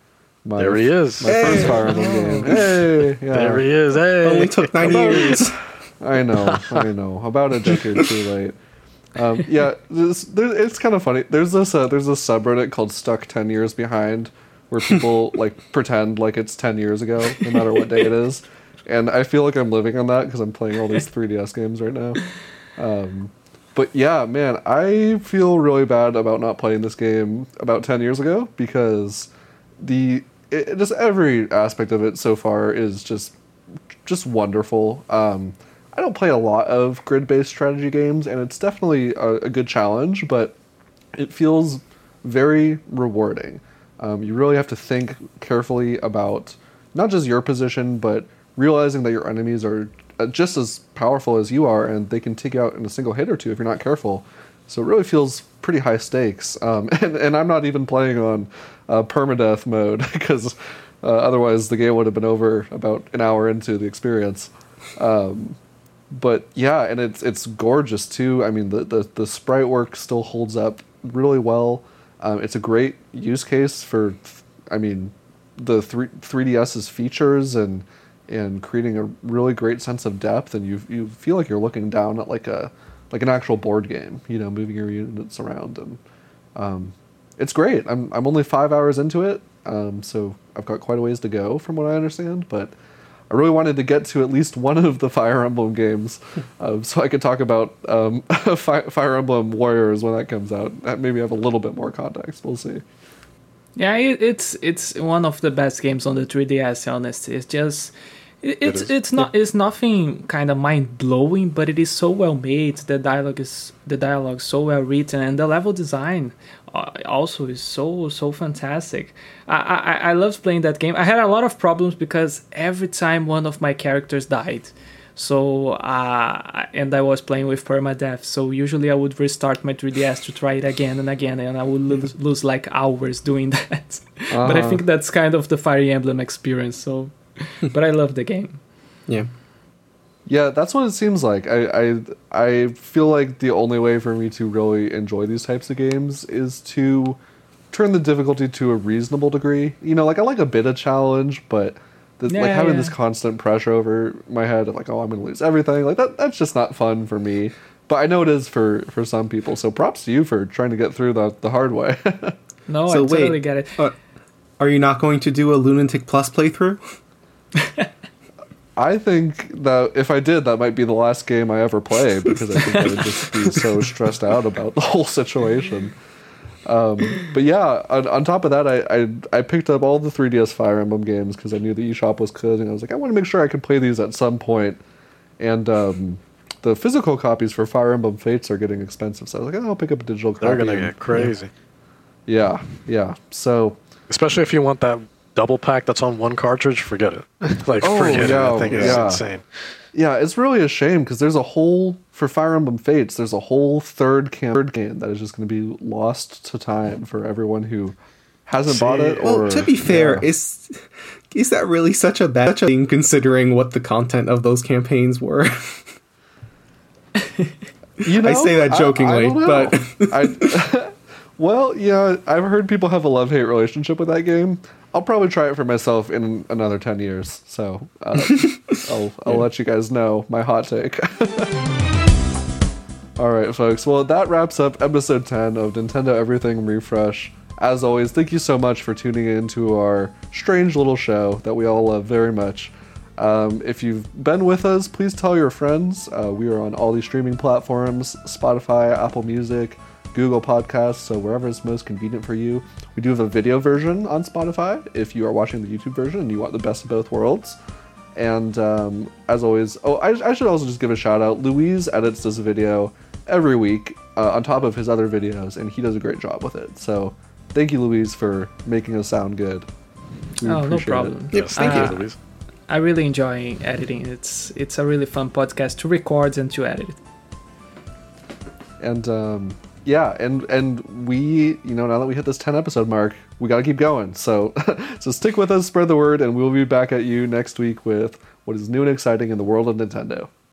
My, There he is. My first Fire Emblem game. Hey, yeah. There he is. Hey. Only took nine About- years. I know, I know. About a decade too late. Um, yeah, this, there, it's kind of funny. There's this uh, there's this subreddit called "Stuck Ten Years Behind," where people like pretend like it's ten years ago, no matter what day it is. And I feel like I'm living on that because I'm playing all these 3DS games right now. Um, but yeah, man, I feel really bad about not playing this game about ten years ago because the it, just every aspect of it so far is just just wonderful. Um, I don't play a lot of grid-based strategy games, and it's definitely a, a good challenge, but it feels very rewarding. Um, you really have to think carefully about not just your position, but realizing that your enemies are uh, just as powerful as you are, and they can take you out in a single hit or two if you're not careful. So it really feels pretty high stakes. Um, and, and I'm not even playing on uh, permadeath mode because uh, otherwise the game would have been over about an hour into the experience. Um, but yeah, and it's it's gorgeous too. I mean, the the, the sprite work still holds up really well. Um, it's a great use case for, I mean, the three 3DS's features and and creating a really great sense of depth, and you you feel like you're looking down at like a like an actual board game, you know, moving your units around, and um, it's great. I'm I'm only five hours into it, um, so I've got quite a ways to go from what I understand, but. I really wanted to get to at least one of the Fire Emblem games, um, so I could talk about um, Fire Emblem Warriors when that comes out. That maybe have a little bit more context. We'll see. Yeah, it's it's one of the best games on the 3DS. Honestly, it's just it's is. it's not it's nothing kind of mind blowing, but it is so well made. The dialogue is the dialogue so well written, and the level design uh, also is so so fantastic. I, I I loved playing that game. I had a lot of problems because every time one of my characters died. So uh, and I was playing with permadeath. So usually I would restart my 3DS to try it again and again, and I would lose, lose like hours doing that. but I Uh-huh. think that's kind of the Fire Emblem experience. So, but I love the game. Yeah. Yeah, that's what it seems like. I, I I feel like the only way for me to really enjoy these types of games is to turn the difficulty to a reasonable degree. You know, like I like a bit of challenge, but the, like having yeah. this constant pressure over my head of like, oh, I'm going to lose everything. Like that that's just not fun for me. But I know it is for for some people. So props to you for trying to get through the the hard way. No, So I totally wait, get it. Uh, are you not going to do a Lunatic Plus playthrough? I think that if I did, that might be the last game I ever play because I think I would just be so stressed out about the whole situation. Um, but yeah, on, on top of that, I, I I picked up all the 3DS Fire Emblem games because I knew the eShop was closing. I was like, I want to make sure I can play these at some point. And um, the physical copies for Fire Emblem Fates are getting expensive. So I was like, oh, I'll pick up a digital copy. They're gonna and- get crazy, Yeah, yeah. So especially if you want that double pack that's on one cartridge. Forget it. like Oh, forget yeah, it. I think it's insane. yeah, it's really a shame because there's a whole for Fire Emblem Fates. There's a whole third cam- third game that is just going to be lost to time for everyone who hasn't bought it. See, Or Well, to be fair, yeah. is is that really such a bad thing considering what the content of those campaigns were? You know, I say that jokingly, don't know. but- I, well, yeah, I've heard people have a love hate relationship with that game. I'll probably try it for myself in another ten years. So uh, I'll I'll let you guys know my hot take. All right, folks. Well, that wraps up episode 10 of Nintendo Everything Refresh. As always, thank you so much for tuning in to our strange little show that we all love very much. Um, if you've been with us, please tell your friends. Uh, we are on all these streaming platforms Spotify, Apple Music, Google Podcasts, so wherever is most convenient for you. We do have a video version on Spotify if you are watching the YouTube version and you want the best of both worlds. And um, as always, oh, I, I should also just give a shout out. Luiz edits this video every week uh, on top of his other videos, and he does a great job with it. So thank you, Luiz, for making us sound good. We Oh, no appreciate it. problem. Yes, thank thank you. you, Luiz. I really enjoy editing. It's it's a really fun podcast to record and to edit. And um, yeah, and and we, you know, now that we hit this 10 episode mark, we got to keep going. So so stick with us, spread the word, and we'll be back at you next week with what is new and exciting in the world of Nintendo.